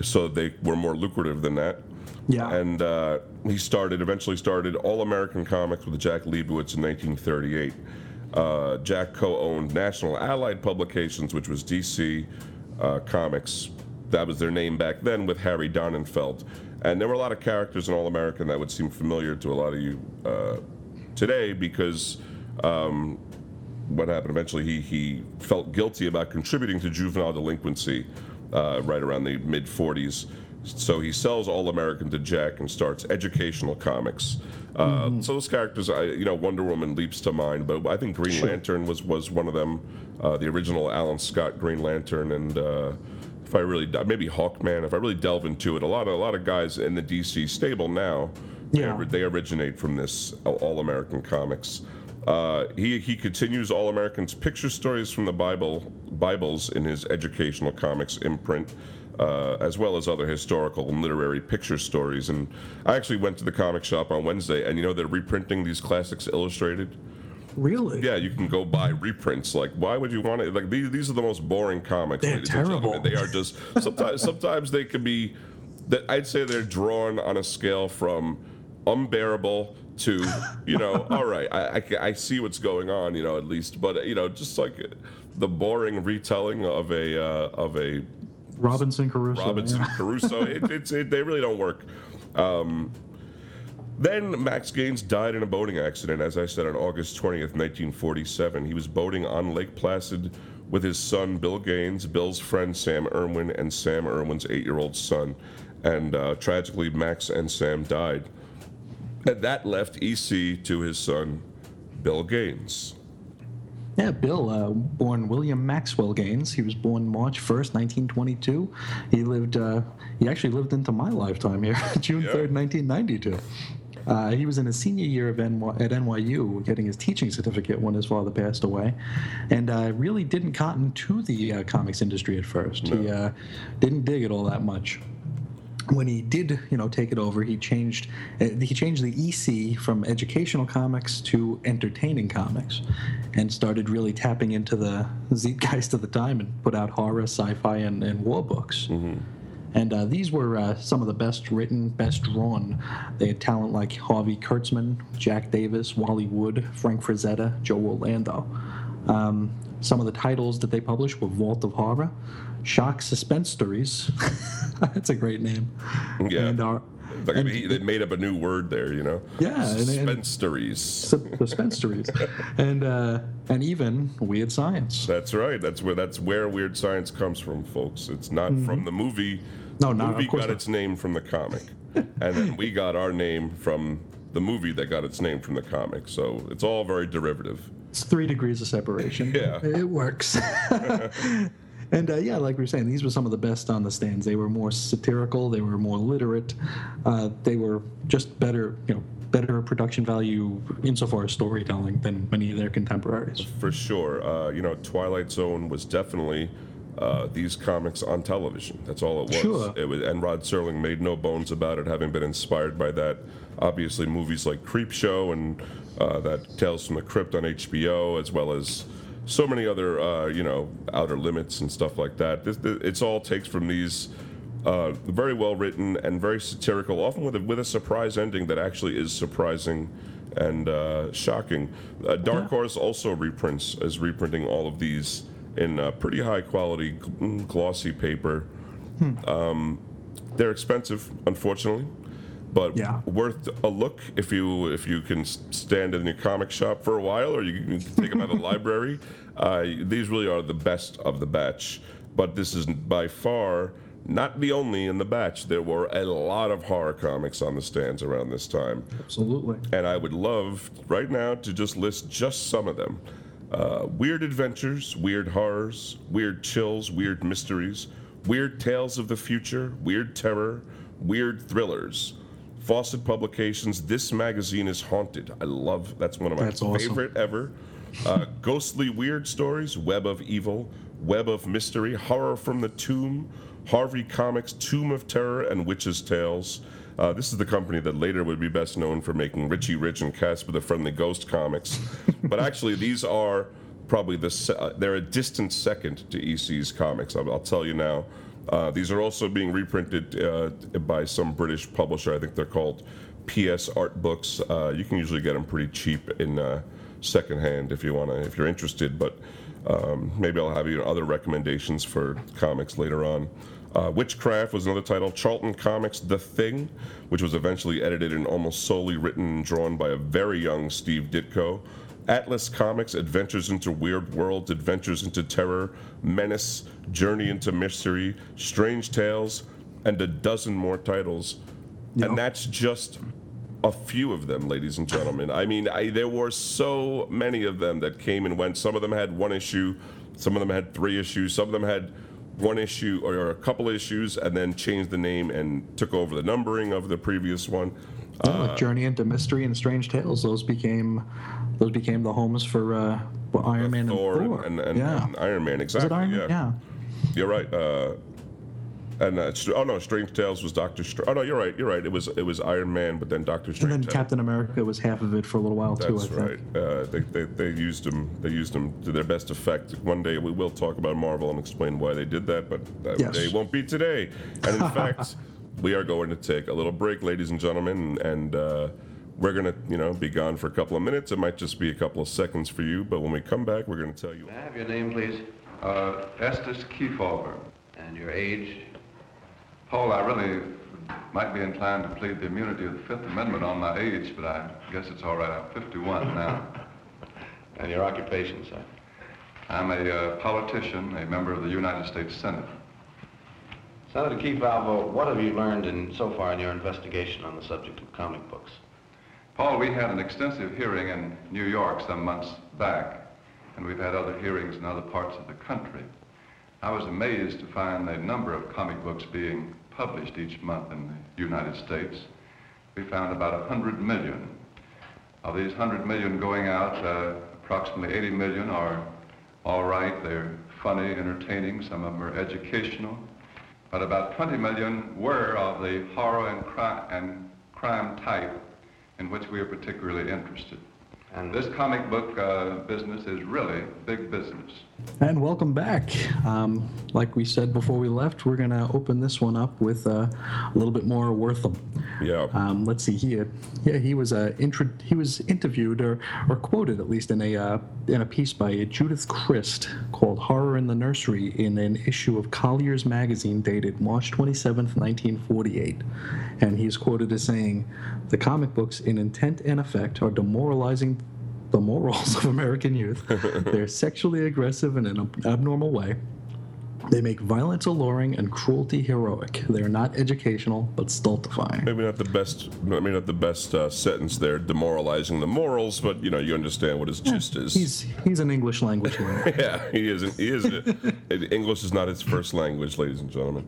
so they were more lucrative than that. Yeah. And uh, he started, eventually started All American Comics with Jack Liebowitz in 1938. Uh, Jack co-owned National Allied Publications, which was DC uh, Comics. That was their name back then, with Harry Donenfeld. And there were a lot of characters in All American that would seem familiar to a lot of you uh, today because um, what happened eventually, he, he felt guilty about contributing to juvenile delinquency uh, right around the mid 40s. So he sells All American to Jack and starts educational comics. Uh, mm-hmm. So those characters, I, you know, Wonder Woman leaps to mind, but I think Green sure. Lantern was was one of them. Uh, the original Alan Scott Green Lantern, and uh, if I really maybe Hawkman, if I really delve into it, a lot of a lot of guys in the DC stable now, yeah. they, they originate from this All American comics. Uh, he he continues All Americans picture stories from the Bible Bibles in his educational comics imprint uh, as well as other historical and literary picture stories. And I actually went to the comic shop on Wednesday, and you know they're reprinting these classics illustrated. Really? Yeah, you can go buy reprints. Like, why would you want it? Like, these these are the most boring comics. They're terrible. They are just sometimes sometimes they can be. That I'd say they're drawn on a scale from unbearable to you know all right I, I, I, see what's going on you know at least but you know just like the boring retelling of a uh, of a Robinson Crusoe. Robinson yeah. Crusoe. It, it's it, they really don't work. Um, then Max Gaines died in a boating accident, as I said, on August 20th, 1947. He was boating on Lake Placid with his son, Bill Gaines, Bill's friend, Sam Irwin, and Sam Irwin's eight year old son. And uh, tragically, Max and Sam died. And that left EC to his son, Bill Gaines. Yeah, Bill, uh, born William Maxwell Gaines. He was born March 1st, 1922. He lived, uh, he actually lived into my lifetime here, June yeah. 3rd, 1992. Uh, he was in his senior year of NY, at NYU getting his teaching certificate when his father passed away, and uh, really didn't cotton to the uh, comics industry at first. No. He uh, didn't dig it all that much when he did, you know, take it over, he changed uh, he changed the EC from educational comics to entertaining comics, and started really tapping into the zeitgeist of the time and put out horror, sci-fi, and, and war books. Mm-hmm. And uh, these were uh, some of the best written, best drawn. They had talent like Harvey Kurtzman, Jack Davis, Wally Wood, Frank Frazetta, Joe Orlando. Um, some of the titles that they published were Vault of Horror, Shock Suspense Stories. That's a great name. Yeah. And our, like and, they made up a new word there, you know. Yeah, suspense stories. Suspense stories, and uh, and even weird science. That's right. That's where that's where weird science comes from, folks. It's not mm-hmm. from the movie. No, not the not. movie got not. its name from the comic, and then we got our name from the movie that got its name from the comic. So it's all very derivative. It's three degrees of separation. yeah, it works. And uh, yeah, like we were saying, these were some of the best on the stands. They were more satirical, they were more literate, uh, they were just better, you know, better production value insofar as storytelling than many of their contemporaries. For sure, uh, you know, Twilight Zone was definitely. Uh, these comics on television. That's all it was. Sure. It was. And Rod Serling made no bones about it, having been inspired by that. Obviously, movies like Creepshow and uh, that Tales from the Crypt on HBO, as well as so many other uh, you know outer limits and stuff like that. This, this, it's all takes from these uh, very well written and very satirical, often with a, with a surprise ending that actually is surprising and uh, shocking. Uh, Dark. Horse also reprints is reprinting all of these in pretty high quality glossy paper. Hmm. Um, they're expensive, unfortunately but yeah. worth a look if you if you can stand in your comic shop for a while, or you can take them out of the library. Uh, these really are the best of the batch. but this is by far not the only in the batch. There were a lot of horror comics on the stands around this time. Absolutely. And I would love right now to just list just some of them uh, weird adventures, weird horrors, weird chills, weird mysteries, weird tales of the future, weird terror, weird thrillers. Fawcett Publications, this magazine is haunted. I love that's one of my That's awesome. favorite ever. Uh, ghostly weird stories, Web of Evil, Web of Mystery, Horror from the Tomb, Harvey Comics, Tomb of Terror, and Witches' Tales. Uh, this is the company that later would be best known for making Richie Rich and Casper the Friendly Ghost comics. but actually, these are probably the se- uh, they're a distant second to EC's comics. I'll, I'll tell you now. Uh, these are also being reprinted uh, by some British publisher. I think they're called PS Art Books. Uh, you can usually get them pretty cheap in uh, secondhand if you want to, if you're interested. But um, maybe I'll have you other recommendations for comics later on. Uh, Witchcraft was another title. Charlton Comics, The Thing, which was eventually edited and almost solely written and drawn by a very young Steve Ditko. Atlas Comics, Adventures into Weird Worlds, Adventures into Terror, Menace, Journey into Mystery, Strange Tales, and a dozen more titles. Yep. And that's just a few of them, ladies and gentlemen. I mean, I, there were so many of them that came and went. Some of them had one issue, some of them had three issues, some of them had one issue or a couple issues, and then changed the name and took over the numbering of the previous one. Yeah, like Journey into Mystery and Strange Tales. Those became those became the homes for uh, for Iron Man Thor and Thor. and, and, yeah. and Iron Man, exactly. Iron Man? yeah. Yeah. You're right. Uh, and uh, oh no, Strange Tales was Doctor. Str- oh no, you're right. You're right. It was it was Iron Man, but then Doctor Strange. And then had- Captain America was half of it for a little while too. I That's think. right. Uh, they, they, they used them. They used them to their best effect. One day we will talk about Marvel and explain why they did that, but that Yes. day won't be today. And in fact, we are going to take a little break, ladies and gentlemen, and uh, we're gonna, you know, be gone for a couple of minutes. It might just be a couple of seconds for you, but when we come back, we're gonna tell you. May I have your name, please? Uh, Estes Kefauver. And your age? Paul, I really might be inclined to plead the immunity of the Fifth Amendment on my age, but I guess it's all right. I'm 51 now. And your occupation, sir? I'm a uh, politician, a member of the United States Senate. Senator Kefauver, what have you learned in, so far in your investigation on the subject of comic books? Paul, we had an extensive hearing in New York some months back, and we've had other hearings in other parts of the country. I was amazed to find the number of comic books being published each month in the United States. We found about 100 million. Of these 100 million going out, uh, approximately 80 million are all right. They're funny, entertaining. Some of them are educational. But about 20 million were of the horror and, cri- and crime type in which we are particularly interested. And This comic book uh, business is really big business. And welcome back. Um, like we said before we left, we're gonna open this one up with uh, a little bit more Wertham. Yeah. Um, let's see here. Yeah, he was uh, intro- he was interviewed or, or quoted at least in a uh, in a piece by Judith Crist called "Horror in the Nursery" in an issue of Collier's magazine dated March 27th, 1948, and he's quoted as saying, "The comic books, in intent and effect, are demoralizing." The morals of American youth. They're sexually aggressive in an abnormal way. They make violence alluring and cruelty heroic. They are not educational, but stultifying. Maybe not the best. Maybe not the best uh, sentence there, demoralizing the morals. But you know, you understand what his gist is. He's he's an English language learner. yeah, he isn't. He isn't. English is not his first language, ladies and gentlemen.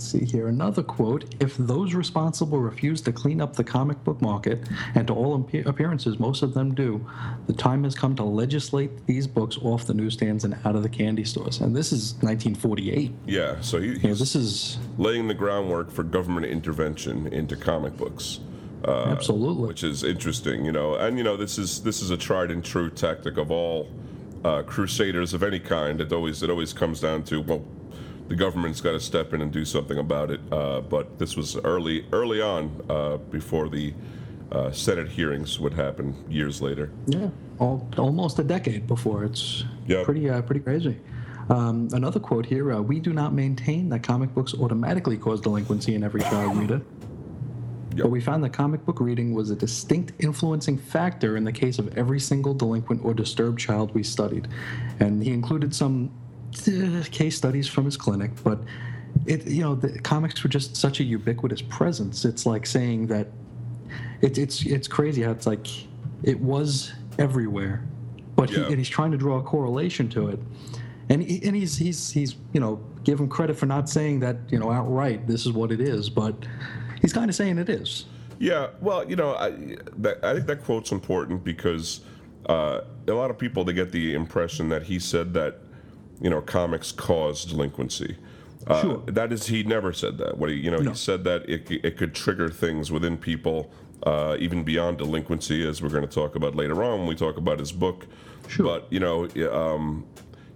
Let's see here another quote. If those responsible refuse to clean up the comic book market, and to all appearances most of them do, the time has come to legislate these books off the newsstands and out of the candy stores. And this is 1948. Yeah, so he, know, this is laying the groundwork for government intervention into comic books. Uh, absolutely. which is interesting, you know. And you know, this is this is a tried and true tactic of all uh, crusaders of any kind. It always it always comes down to well, the government's got to step in and do something about it. Uh, but this was early early on uh, before the uh, Senate hearings would happen years later. Yeah, all, almost a decade before. It's Yep. pretty uh, pretty crazy. Um, another quote here: uh, "We do not maintain that comic books automatically cause delinquency in every child reader." Yep. But we found that comic book reading was a distinct influencing factor in the case of every single delinquent or disturbed child we studied. And he included some case studies from his clinic, but it you know the comics were just such a ubiquitous presence. It's like saying that it's it's it's crazy how it's like it was everywhere, but Yeah. he, and he's trying to draw a correlation to it, and he, and he's he's he's you know give him credit for not saying that you know outright this is what it is, but he's kind of saying it is. Yeah, well, you know, I that, I think that quote's important because uh, a lot of people they get the impression that he said that you know comics cause delinquency. Uh, Sure. That is, he never said that. What he, you know, No. he said that it it could trigger things within people, uh, even beyond delinquency, as we're going to talk about later on when we talk about his book. Sure. But you know, um,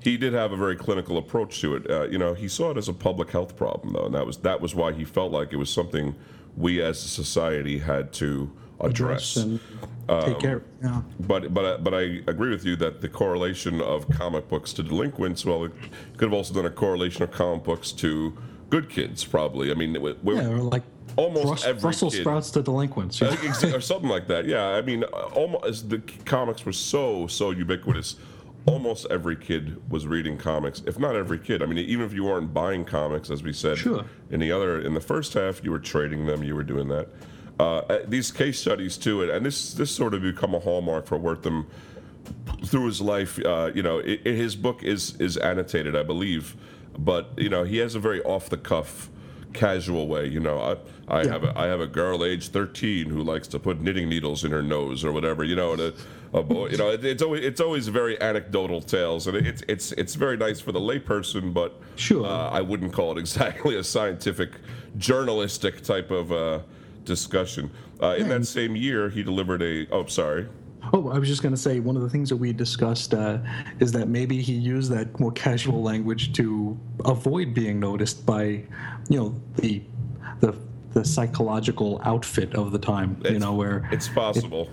he did have a very clinical approach to it. Uh, you know, he saw it as a public health problem, though, and that was that was why he felt like it was something we as a society had to address. and Um, take care. Yeah. But but but I agree with you that the correlation of comic books to delinquents, well, it could have also done a correlation of comic books to good kids, probably. I mean, we, we, Yeah, or like almost Brus- every Brussels kid- sprouts to delinquents. Think or something like that. Yeah, I mean, almost the comics were so so ubiquitous. Almost every kid was reading comics, if not every kid. I mean, even if you weren't buying comics, as we said Sure. in the other in the first half, you were trading them. You were doing that. Uh, these case studies too, and this this sort of become a hallmark for Wertham through his life. Uh, you know, i i his book is is annotated, I believe, but you know, he has a very off the cuff, casual way. You know, I I Yeah. have a I have a girl age thirteen who likes to put knitting needles in her nose or whatever. You know, and a, a boy. You know, it, it's always it's always very anecdotal tales, and it's it's it's very nice for the layperson, but Sure. uh, I wouldn't call it exactly a scientific, journalistic type of uh, discussion. Uh, in that same year, he delivered a. Oh, sorry. Oh, I was just going to say one of the things that we discussed uh, is that maybe he used that more casual language to avoid being noticed by, you know, the the the psychological outfit of the time. you It's- know, where It's possible.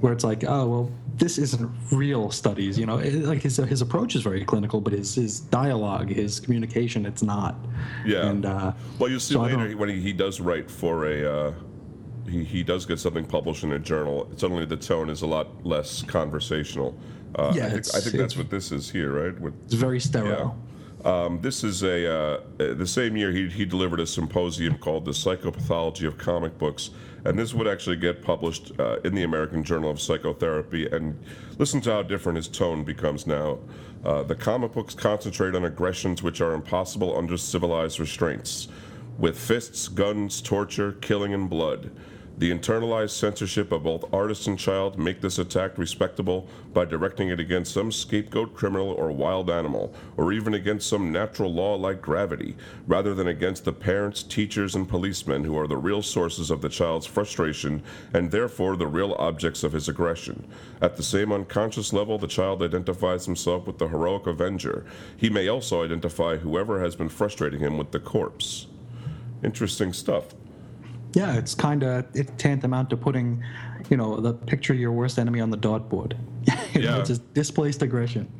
where it's like, oh well, this isn't real studies. You know, it, like his his approach is very clinical, but his his dialogue, his communication, it's not. Yeah. And uh, Well, you'll see so later when he, he does write for a. Uh, he, he does get something published in a journal. Suddenly, the tone is a lot less conversational. Uh, Yeah, I think, I think that's what this is here, right? With, it's very sterile. Um, this is a uh, uh, the same year he, he delivered a symposium called "The Psychopathology of Comic Books," and this would actually get published uh, in the American Journal of Psychotherapy. And listen to how different his tone becomes now. Uh, the comic books concentrate on aggressions which are impossible under civilized restraints, with fists, guns, torture, killing, and blood. The internalized censorship of both artist and child make this attack respectable by directing it against some scapegoat criminal or wild animal, or even against some natural law like gravity, rather than against the parents, teachers, and policemen who are the real sources of the child's frustration and therefore the real objects of his aggression. At the same unconscious level, the child identifies himself with the heroic avenger. He may also identify whoever has been frustrating him with the corpse. Interesting stuff. Yeah, it's kind of it's tantamount to putting, you know, the picture of your worst enemy on the dartboard. you know, Yeah. just displaced aggression.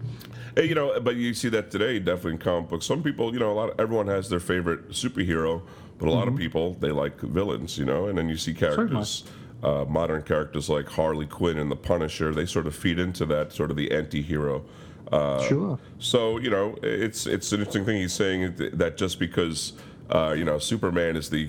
Hey, you know, but you see that today, definitely in comic books. Some people, you know, a lot. Of, everyone has their favorite superhero, but a lot of people they like villains, you know. And then you see characters, uh, modern characters like Harley Quinn and the Punisher. They sort of feed into that sort of the anti-hero. Uh, sure. So you know, it's it's an interesting thing he's saying that just because uh, you know Superman is the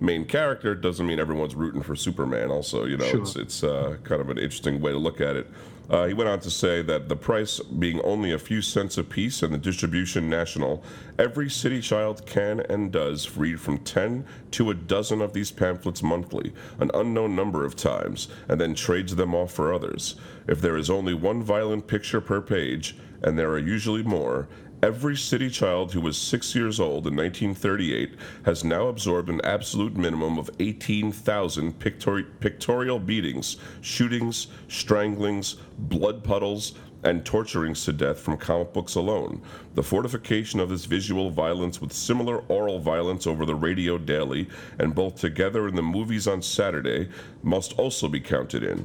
main character doesn't mean everyone's rooting for Superman. Also, you know, Sure. it's it's uh, kind of an interesting way to look at it. Uh, he went on to say that the price being only a few cents a piece and the distribution national, every city child can and does read from 10 to a dozen of these pamphlets monthly, an unknown number of times, and then trades them off for others. If there is only one violent picture per page, and there are usually more, Every city child who was six years old in 1938 has now absorbed an absolute minimum of 18,000 pictori- pictorial beatings, shootings, stranglings, blood puddles, and torturings to death from comic books alone. The fortification of this visual violence with similar oral violence over the radio daily and both together in the movies on Saturday must also be counted in.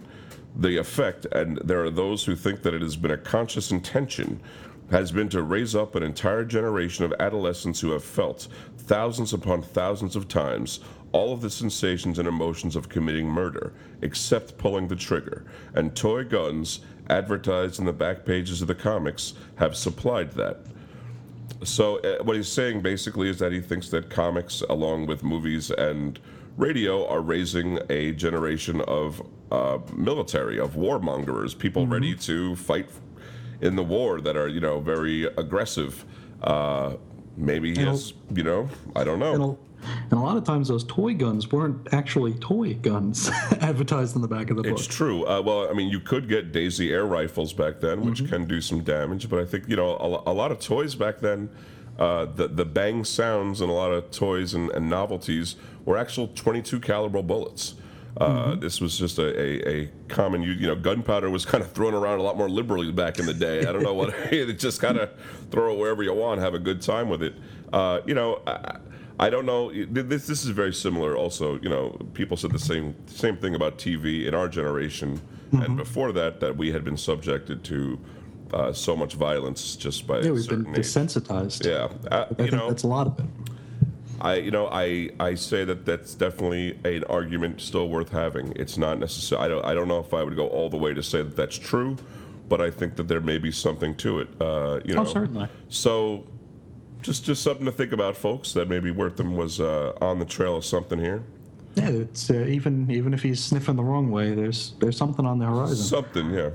The effect, and there are those who think that it has been a conscious intention, has been to raise up an entire generation of adolescents who have felt, thousands upon thousands of times, all of the sensations and emotions of committing murder, except pulling the trigger. And toy guns, advertised in the back pages of the comics, have supplied that. so uh, what he's saying basically is that he thinks that comics, along with movies and radio, are raising a generation of uh, military, of warmongers, people Mm-hmm. ready to fight in the war that are, you know, very aggressive. Uh, maybe he has, you know, I don't know. and a lot of times those toy guns weren't actually toy guns advertised in the back of the book. It's true. Uh, well, I mean, you could get Daisy air rifles back then, which Mm-hmm. can do some damage. But I think you know a, a lot of toys back then. Uh, the the bang sounds and a lot of toys and, and novelties were actual 22 caliber bullets. Uh, Mm-hmm. This was just a, a, a common, you, you know, gunpowder was kind of thrown around a lot more liberally back in the day. I don't know what, it just kind of throw it wherever you want, have a good time with it. Uh, you know, I, I don't know. This this is very similar. Also, you know, people said the same same thing about TV in our generation Mm-hmm. and before that that we had been subjected to uh, so much violence just by yeah, we've been age. desensitized. Yeah, uh, I you think know, that's a lot of it. I you know I I say that that's definitely an argument still worth having. It's not necessary. I don't I don't know if I would go all the way to say that that's true, but I think that there may be something to it. Uh, you know, Oh, certainly. So, just just something to think about, folks. That maybe Wertham was uh, on the trail of something here. Yeah, it's uh, even even if he's sniffing the wrong way, there's there's something on the horizon. Something, yeah.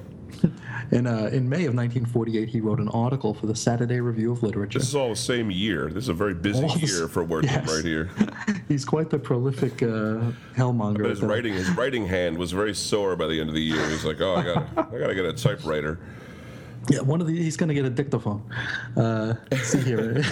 In uh, in May of 1948, he wrote an article for the Saturday Review of Literature. This is all the same year. This is a very busy All year for Wertham yes. right here. He's quite the prolific uh, hellmonger. But his writing, his writing hand was very sore by the end of the year. He's like, "Oh, I got, to I got to get a typewriter." Yeah, one of the he's going to get a dictaphone. Uh, let's see here,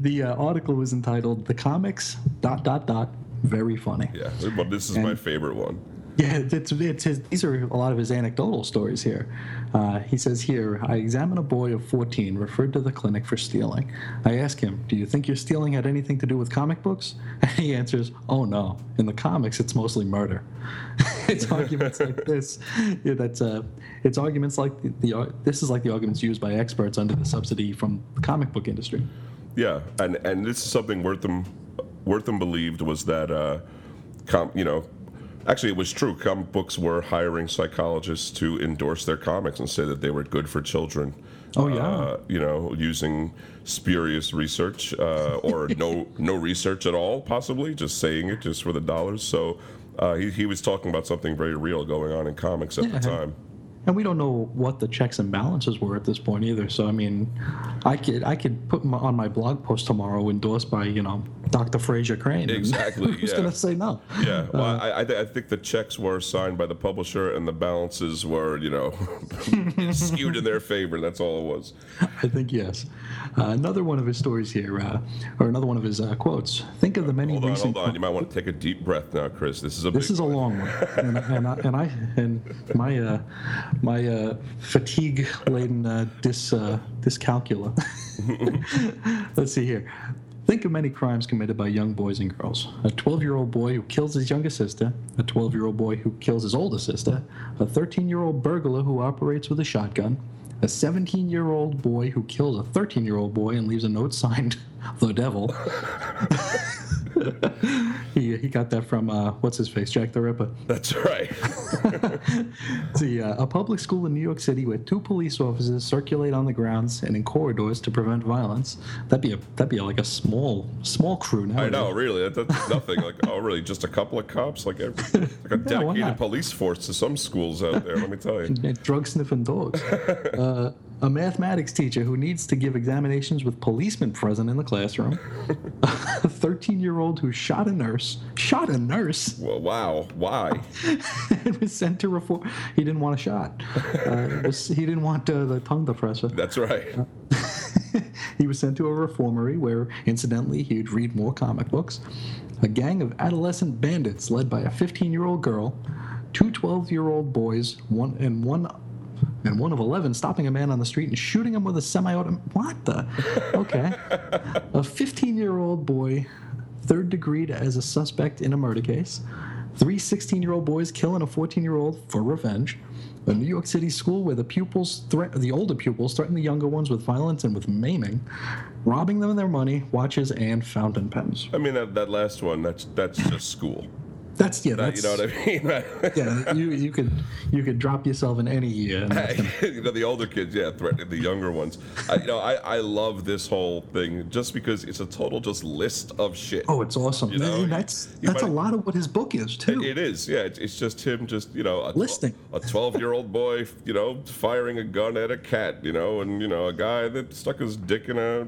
the uh, article was entitled "The Comics dot dot dot Very Funny." Yeah, but this is my favorite one. Yeah, it's, it's his, these are a lot of his anecdotal stories here. Uh, he says here, I examine a boy of 14 referred to the clinic for stealing. I ask him, Do you think your stealing had anything to do with comic books? And he answers, Oh no. In the comics, it's mostly murder. it's arguments like this. Yeah, that's uh, it's arguments like the, the this is like the arguments used by experts under the subsidy from the comic book industry. Yeah, and and this is something Wertham Wertham believed was that, uh, com, you know, actually it was true. Comic books were hiring psychologists to endorse their comics and say that they were good for children. Oh, yeah. Uh, you know, using spurious research uh, or no no research at all, possibly just saying it just for the dollars. So. Uh, he, he was talking about something very real going on in comics at the time. And we don't know what the checks and balances were at this point either. So I mean, I could I could put my, on my blog post tomorrow endorsed by you know Dr. Frasier Crane. Exactly, Who's yeah. gonna say no? Yeah, well, Uh, I, I, th- I think the checks were signed by the publisher and the balances were, you know, skewed in their favor. That's all it was. I think yes. Uh, another one of his stories here, uh, or another one of his uh, quotes. Think of the many Hold on, recent. hold on. You might want to take a deep breath now, Chris. This is a This is a one. long one, and, and, I, and I and my uh, my uh, fatigue laden uh, uh, dyscalculia. Let's see here. Think of many crimes committed by young boys and girls. A 12 year old boy who kills his younger sister, a 12 year old boy who kills his older sister, a 13 year old burglar who operates with a shotgun, a 17 year old boy who kills a 13 year old boy and leaves a note signed The Devil. he, he got that from, uh, what's his face, Jack the Ripper. That's right. See, uh, a public school in New York City where two police officers circulate on the grounds and in corridors to prevent violence. That'd be a that'd be like a small small crew now. I know, really. That, that's nothing. Like, oh, really? Just a couple of cops? Like, every, like a Yeah, dedicated not? police force to some schools out there. Let me tell you. Drug sniffing dogs. uh, a mathematics teacher who needs to give examinations with policemen present in the classroom. a 13 year old who shot a nurse. Shot a nurse. Well, wow. Why? and was sent to reform. He didn't want a shot. Uh, was- he didn't want uh, the tongue depressor. That's right. he was sent to a reformatory where, incidentally, he'd read more comic books. A gang of adolescent bandits led by a 15 year old girl, two 12 year old boys, one and one. And one of 11 stopping a man on the street and shooting him with a semi automatic. What the? Okay. a 15 year old boy, third degree as a suspect in a murder case. Three 16 year old boys killing a 14 year old for revenge. A New York City school where the pupils threat the older pupils threaten the younger ones with violence and with maiming, robbing them of their money, watches, and fountain pens. I mean, that, that last one, that's that's just school. That's yeah. That- That's, you know what I mean? Right. yeah, you you could you could drop yourself in any year. You know the older kids, yeah, threatening the younger ones. I, you know, I, I love this whole thing just because it's a total just list of shit. oh, it's awesome. You know, And that's that's a lot of what his book is too. It is, yeah. It's, it's just him, just you know, a, Listing. a twelve-year-old boy, you know, firing a gun at a cat, you know, and you know, a guy that stuck his dick in a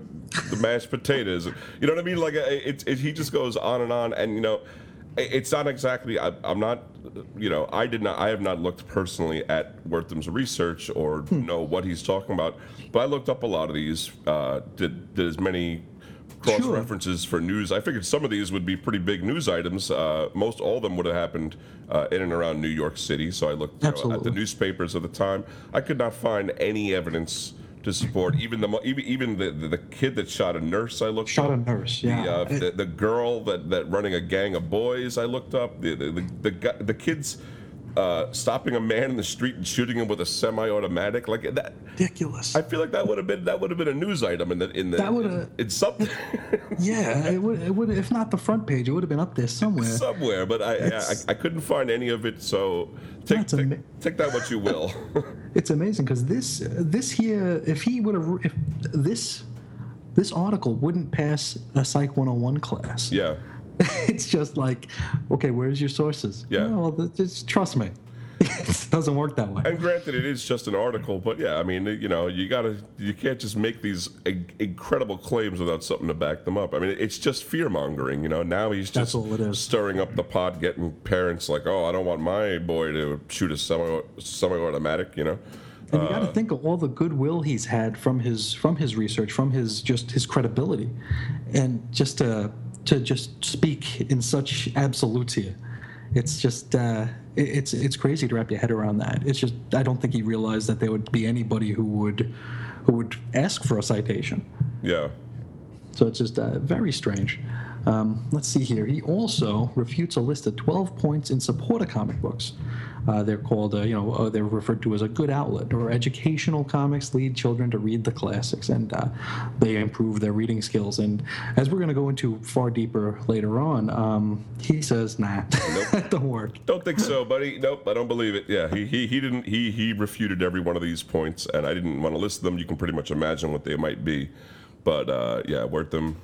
the mashed potatoes. You know what I mean? Like, uh, it, it, he just goes on and on, and you know, it- it's not exactly. I, I'm not, you know, I did not. I have not looked personally at Wertham's research or Hmm. know what he's talking about, but I looked up a lot of these. Uh, did did as many cross Sure. references for news. I figured some of these would be pretty big news items. Uh, most all of them would have happened uh, in and around New York City. So I looked know, at the newspapers of the time. I could not find any evidence to support even the even even the, the, the kid that shot a nurse. I looked Shot up. a nurse, yeah. The, uh, It- the, the girl that, that running a gang of boys. I looked up the the the, the, the kids. Uh, stopping a man in the street and shooting him with a semi-automatic like that. Ridiculous. I feel like that would have been that would have been a news item in the in the That would've- in something. yeah, it would, it would if not the front page, it would have been up there somewhere. somewhere, but I, I It's- I couldn't find any of it. So take take, ama- take that what you will. It's amazing because this this here, if he would have, if this this article wouldn't pass a Psych 101 class. yeah, it's just like, okay, where's your sources? Yeah. Oh, well, just trust me. it doesn't work that way. and granted, it is just an article, but yeah, I mean, you know, you gotta you can't just make these in- incredible claims without something to back them up. I mean, it's just fear mongering. You know, now he's just all it is. stirring up the pot, getting parents like, oh, I don't want my boy to shoot a semi semi-automatic. You know. And you got to Uh, think of all the goodwill he's had from his from his research, from his just his credibility, and just to to just speak in such absolutes here, it's just uh, it's it's crazy to wrap your head around that. It's just I don't think he realized that there would be anybody who would who would ask for a citation. Yeah. So it's just uh, very strange. Um, let's see here. He also refutes a list of 12 points in support of comic books. Uh, they're called, uh, you know, uh, they're referred to as a good outlet or educational comics lead children to read the classics and uh, they improve their reading skills. And as we're going to go into far deeper later on, um, he says, nah, that don't work. Don't think so, buddy. Nope, I don't believe it. Yeah, he, he, he didn't he he refuted every one of these points, and I didn't want to list them. You can pretty much imagine what they might be, but uh, yeah, Wertham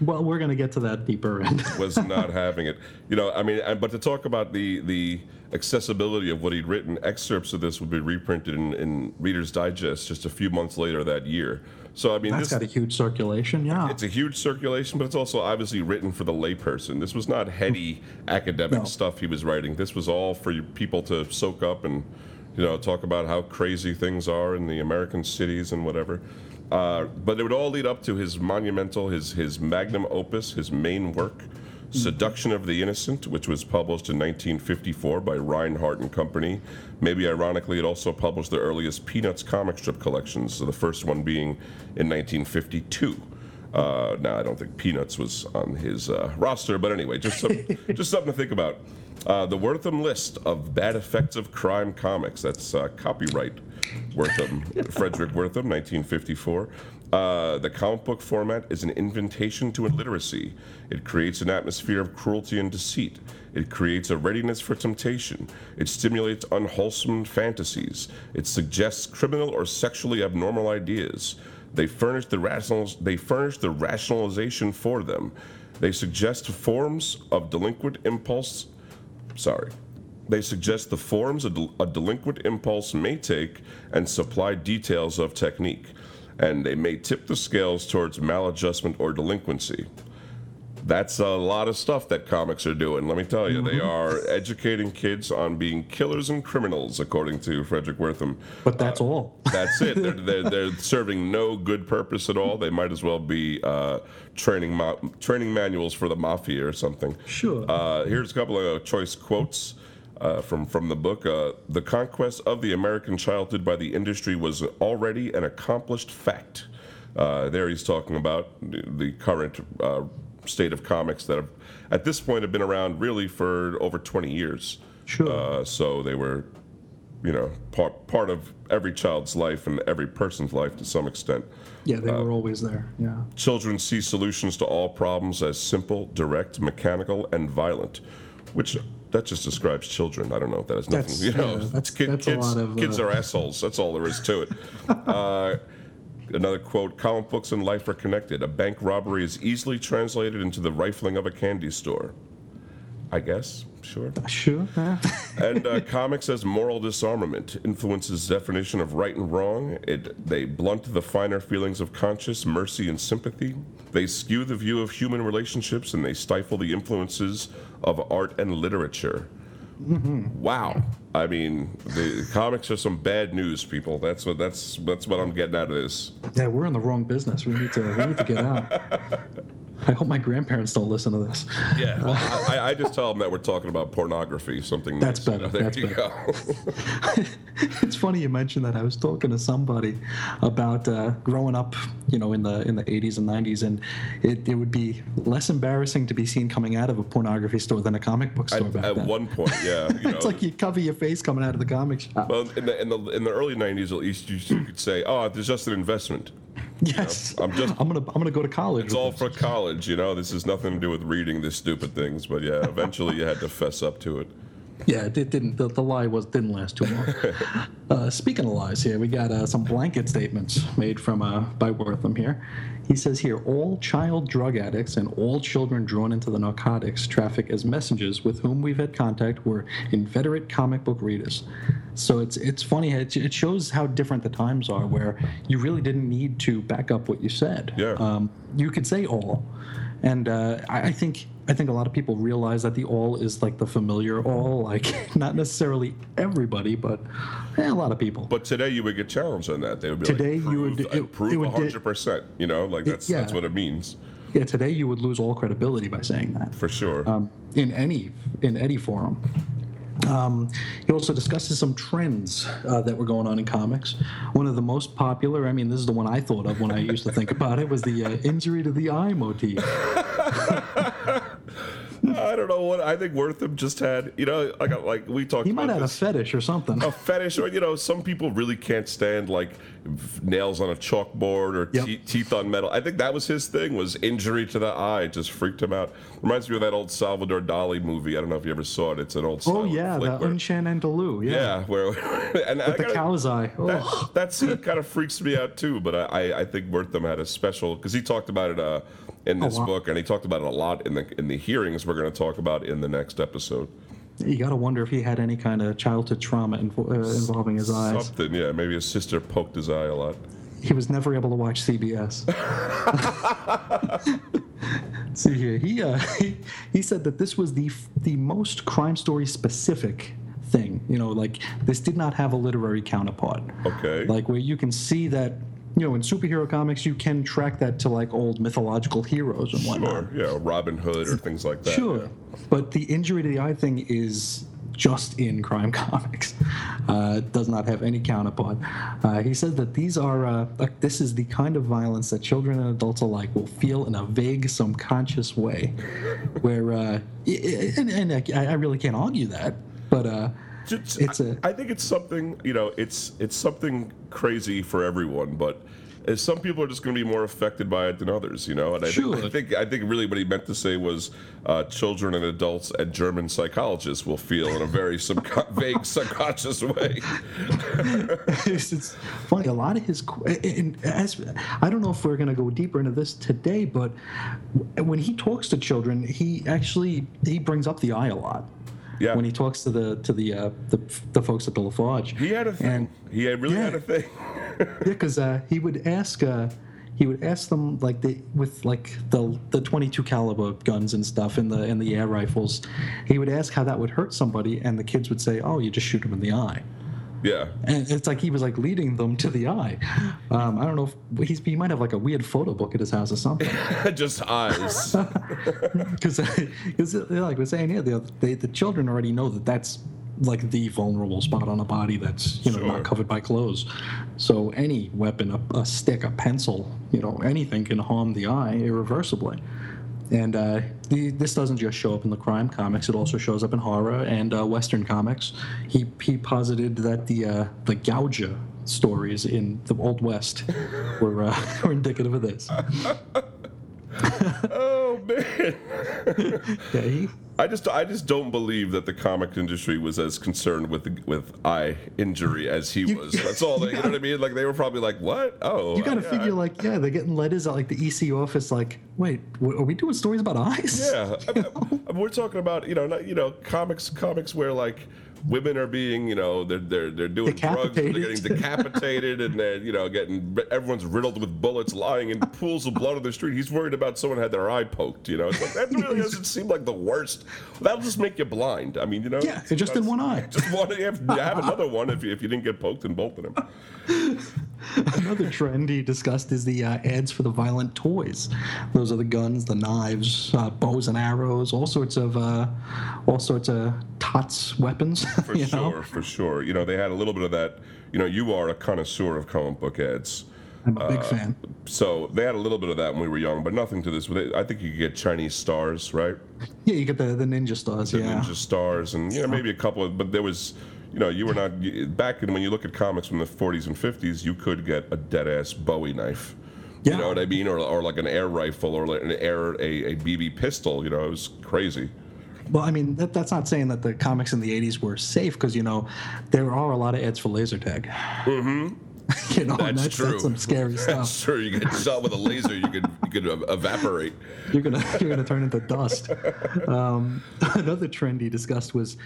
Well, we're going to get to that deeper end. was not having it. You know, I mean, but to talk about the the accessibility of what he'd written, excerpts of this would be reprinted in, in Reader's Digest just a few months later that year. So I mean, That's this got a huge circulation, yeah. it's a huge circulation, but it's also obviously written for the layperson. This was not heady mm. academic No. stuff he was writing. This was all for people to soak up and, you know, talk about how crazy things are in the American cities and whatever. Uh, but it would all lead up to his monumental, his his magnum opus, his main work, Seduction of the Innocent, which was published in 1954 by Rinehart and Company. Maybe ironically, it also published the earliest Peanuts comic strip collections, so the first one being in 1952. Uh, now, I don't think Peanuts was on his uh, roster, but anyway, just some, just something to think about. Uh, the Wertham list of bad effects of crime comics. That's uh, copyright Wertham, Frederick Wertham, 1954. Uh, the comic book format is an invitation to illiteracy. It creates an atmosphere of cruelty and deceit. It creates a readiness for temptation. It stimulates unwholesome fantasies. It suggests criminal or sexually abnormal ideas. They furnish the rationals, They furnish the rationalization for them. They suggest forms of delinquent impulse. Sorry. They suggest the forms a, del- a delinquent impulse may take and supply details of technique, and they may tip the scales towards maladjustment or delinquency. That's a lot of stuff that comics are doing, let me tell you. They are educating kids on being killers and criminals, according to Frederick Wertham. but that's all. That's it. They're, they're, they're serving no good purpose at all. They might as well be uh, training ma- training manuals for the mafia or something. Sure. Uh, here's a couple of choice quotes uh, from from the book. Uh, the conquest of the American childhood by the industry was already an accomplished fact. Uh, there he's talking about the, the current uh, state of comics that have, at this point have been around really for over 20 years. Sure. Uh, so they were you know, part part of every child's life and every person's life to some extent. yeah, they were always there. Yeah. Children see solutions to all problems as simple, direct, mechanical, and violent. which that just describes children. I don't know if that has nothing. That's- you know, yeah, that's- kid- that's a kids, lot of, kids uh, are assholes. That's all there is to it. another quote: "Comic books and life are connected. A bank robbery is easily translated into the rifling of a candy store." I guess, sure. Sure. yeah. and uh, comics as moral disarmament influences definition of right and wrong. It, they blunt the finer feelings of conscience, mercy, and sympathy. They skew the view of human relationships, and they stifle the influences of art and literature. Mm-hmm. Wow, I mean, the comics are some bad news, people. That's what that's that's what I'm getting out of this. yeah, we're in the wrong business. We need to we need to get out. I hope my grandparents don't listen to this. Yeah, well, I, I just tell them that we're talking about pornography, something. That's nice, you better, know, There that's you better. go. it's funny you mentioned that. I was talking to somebody about uh, growing up, you know, in the in the 80s and 90s, and it, it would be less embarrassing to be seen coming out of a pornography store than a comic book store at, back at then. one point, yeah. You know, it's like you cover your face coming out of the comic shop. Well, in the in the in the early '90s, at least, you could say, "Oh, there's just an investment. Yes, I'm just- I'm gonna I'm gonna go to college. It's all for college, you know. This has nothing to do with reading these stupid things." But yeah, eventually, you had to fess up to it. Yeah, it didn't. The, the lie was didn't last too long. uh, speaking of lies, here we got uh, some blanket statements made from uh, by Wertham here. He says here, all child drug addicts and all children drawn into the narcotics traffic as messengers with whom we've had contact were inveterate comic book readers. So it's it's funny. It, it shows how different the times are, where you really didn't need to back up what you said. Yeah. Um, you could say all, and uh, I, I think I think a lot of people realize that the all is like the familiar all, like not necessarily everybody, but eh, a lot of people. But today, you would get challenged on that. They would be Today, like, you would- "Prove- it- prove di- 100 percent. You know, like that's that's yeah. what it means yeah, today you would lose all credibility by saying that for sure. um, in any in any forum. Um, he also discusses some trends uh, that were going on in comics. One of the most popular, I mean, this is the one I thought of when I used to think about it, was the uh, injury to the eye motif. I don't know what I think. Wertham just had, you know, like like we talked He might about have a fetish or something. a fetish, or you know, some people really can't stand like nails on a chalkboard or Yep. te- teeth on metal. I think that was his thing. Was injury to the eye It just freaked him out. Reminds me of that old Salvador Dali movie. I don't know if you ever saw it. It's an old. Oh yeah, the where- Un Chien Andalou. Yeah, yeah, where and I the gotta- cow's eye. that, Oh, that scene kind of freaks me out too. But I, I, I think Wertham had a special because he talked about it uh, in this wow. book, and he talked about it a lot in the in the hearings we're going to talk about in the next episode. you got to wonder if he had any kind of childhood trauma invo- uh, involving his eyes. Something, yeah. Maybe his sister poked his eye a lot. He was never able to watch CBS. See here, he, uh, he he said that this was the f- the most crime story specific thing. You know, like this did not have a literary counterpart. Okay. Like where you can see that. You know, in superhero comics, you can track that to like old mythological heroes and whatnot. Or yeah, Robin Hood or things like that. Sure, but the injury to the eye thing is just in crime comics. Uh, does not have any counterpart. Uh, he says that these are uh, like this is the kind of violence that children and adults alike will feel in a vague, subconscious way, where uh, and, and I I really can't argue that, but uh, Just- it's a I think it's something you know. It's it's something crazy for everyone, but uh, some people are just going to be more affected by it than others. You know, and I, think, I think I think really what he meant to say was uh, children and adults and German psychologists will feel in a very subco- vague subconscious way. it's, it's funny. A lot of his, and as I don't know if we're going to go deeper into this today, but when he talks to children, he actually he brings up the eye a lot. Yeah. When he talks to the to the uh, the, the folks at the Lafargue. He had a thing. And- he had really had Yeah. a thing. yeah, because uh, he would ask. Uh, he would ask them like the with like the the 22 caliber guns and stuff and the and the air rifles. He would ask how that would hurt somebody, and the kids would say, "Oh, you just shoot them in the eye." Yeah. And it's like he was like leading them to the eye. Um, I don't know if he's, he might have like a weird photo book at his house or something. just eyes. Because like we're saying here, the, they, the children already know that that's like the vulnerable spot on a body that's you know Sure. not covered by clothes. So any weapon, a, a stick, a pencil, you know, anything can harm the eye irreversibly. And uh, the, this doesn't just show up in the crime comics; it also shows up in horror and uh, Western comics. He he posited that the uh, the Gouger stories in the Old West were uh, were indicative of this. oh man. Yeah, he, I just I just don't believe that the comic industry was as concerned with with eye injury as he was. That's all. They, you know what I mean? Like they were probably like, "What? Oh, you gotta yeah, figure like, yeah, they're getting letters at like the EC office. Like, wait, are we doing stories about eyes? Yeah, I mean, I mean, we're talking about you know not, you know comics comics where like women are being you know they're they're they're doing drugs, they're getting decapitated, and they're you know getting everyone's riddled with bullets, lying in pools of blood on the street. He's worried about someone had their eye poked. You know, it's like, that really doesn't seem like the worst. That'll just make you blind. I mean, you know, Yeah, just in one eye. Just one. You have, you have another one if you, if you didn't get poked in both of them. Another trend he discussed is the uh, ads for the violent toys. Those are the guns, the knives, uh, bows and arrows, all sorts of uh, all sorts of tots weapons. For you sure, for sure. You know, they had a little bit of that. You know, you are a connoisseur of comic book ads. I'm a Uh, big fan. So they had a little bit of that when we were young, but nothing to this. I think you could get Chinese stars, right? Yeah, you get the, the ninja stars. The yeah, ninja stars, and you know maybe a couple of. But there was, you know, you were not back in when you look at comics from the 40s and 50s. You could get a dead ass Bowie knife. Yeah. You know what I mean, or, or like an air rifle, or like an air a, a BB pistol. You know, it was crazy. Well, I mean, that, that's not saying that the comics in the 80s were safe because, you know, there are a lot of ads for laser tag. Mm-hmm. you know, and That's that's, true. that's some scary stuff. That's true. You get shot with a laser, you could you could evaporate. You're gonna you're gonna turn into dust. Um, another trend he discussed was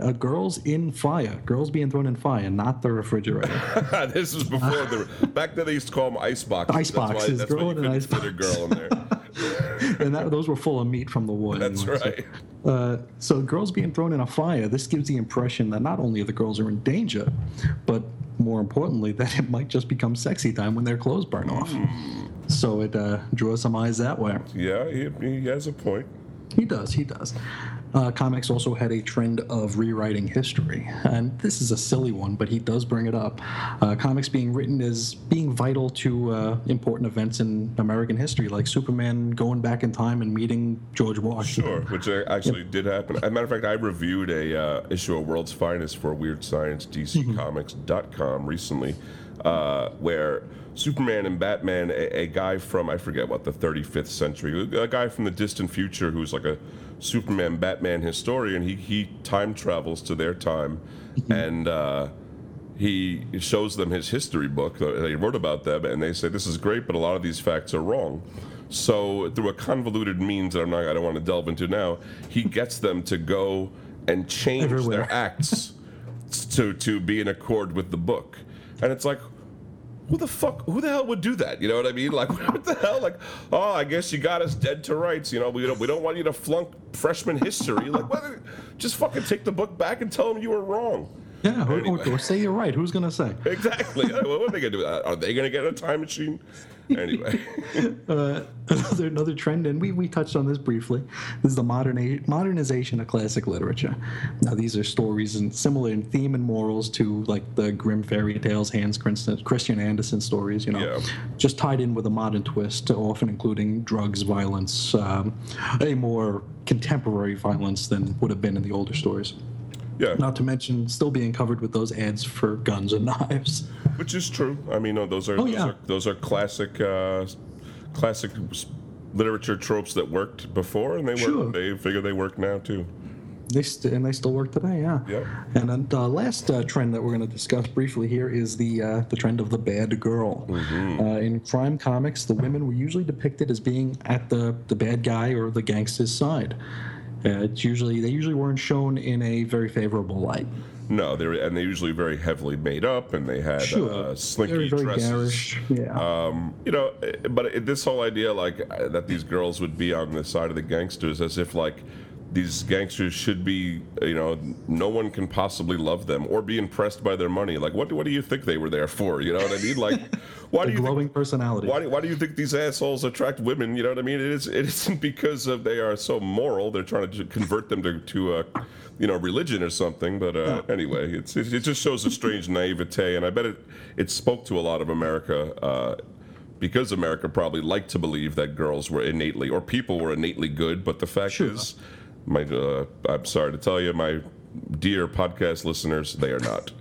uh, girls in fire, girls being thrown in fire, not the refrigerator. this was before the back then they used to call them ice boxes. Ice that's why, boxes, that's girl in an ice fit a girl in there. and that, those were full of meat from the war. That's anyway, so- right. Uh, so girls being thrown in a fire, this gives the impression that not only are the girls are in danger, but more importantly, that it might just become sexy time when their clothes burn off. Hmm. So it uh, draws some eyes that way. Yeah, he, he has a point. He does, he does. Uh, comics also had a trend of rewriting history, and this is a silly one, but he does bring it up. Uh, comics being written as being vital to uh, important events in American history, like Superman going back in time and meeting George Washington. Sure, which actually did happen. As a matter of fact, I reviewed a uh, issue of World's Finest for Weird Science DCComics.com recently, uh, where Superman and Batman, a, a guy from I forget what the 35th century, a guy from the distant future who's like a Superman Batman historian, he he time travels to their time, and. Uh, he shows them his history book that he wrote about them, and they say this is great, but a lot of these facts are wrong. So through a convoluted means that I'm not, I don't want to delve into now, he gets them to go and change Everywhere. their acts to to be in accord with the book, and it's like. Who the fuck? Who the hell would do that? You know what I mean? Like, what the hell? Like, oh, I guess you got us dead to rights. You know, we don't we don't want you to flunk freshman history. Like, what? Just fucking take the book back and tell them you were wrong. Yeah, or, Anyway. or, or say you're right. Who's gonna say? Exactly. What are they gonna do? Are they gonna get a time machine? Anyway, Uh, another another trend, and we, we touched on this briefly. This is the modern modernization of classic literature. Now, these are stories and similar in theme and morals to like the Grimm fairy tales, Hans Christian, Christian Andersen stories. You know, Yeah. just tied in with a modern twist, often including drugs, violence, um, a more contemporary violence than would have been in the older stories. Yeah, Not to mention still being covered with those ads for guns and knives. which is true. I mean, no, those are Oh, those, yeah. are those are classic uh, classic literature tropes that worked before, and they Sure. work. They figure they work now too. They st- and they still work today, yeah. Yep. And then the last uh, trend that we're going to discuss briefly here is the uh, the trend of the bad girl. Mm-hmm. Uh, in crime comics, the women were usually depicted as being at the the bad guy or the gangster's side. Uh, it's usually they usually weren't shown in a very favorable light. No, they were, and they usually very heavily made up, and they had Sure. uh, slinky dresses. garish. Yeah. Um, you know, eh, but it, this whole idea, like uh, that these girls would be on the side of the gangsters, as if like these gangsters should be, you know, no one can possibly love them or be impressed by their money. Like, what do- what do you think they were there for? You know what I mean? Like, why do you think, personality. why do, why do you think these assholes attract women? You know what I mean? It is it isn't because of they are so moral. They're trying to convert them to to uh, you know religion or something. But uh, anyway, it's it, it just shows a strange naivete, and I bet it it spoke to a lot of America. Uh, because America probably liked to believe that girls were innately or people were innately good, but the fact Sure. is, my uh, I'm sorry to tell you, my dear podcast listeners, they are not.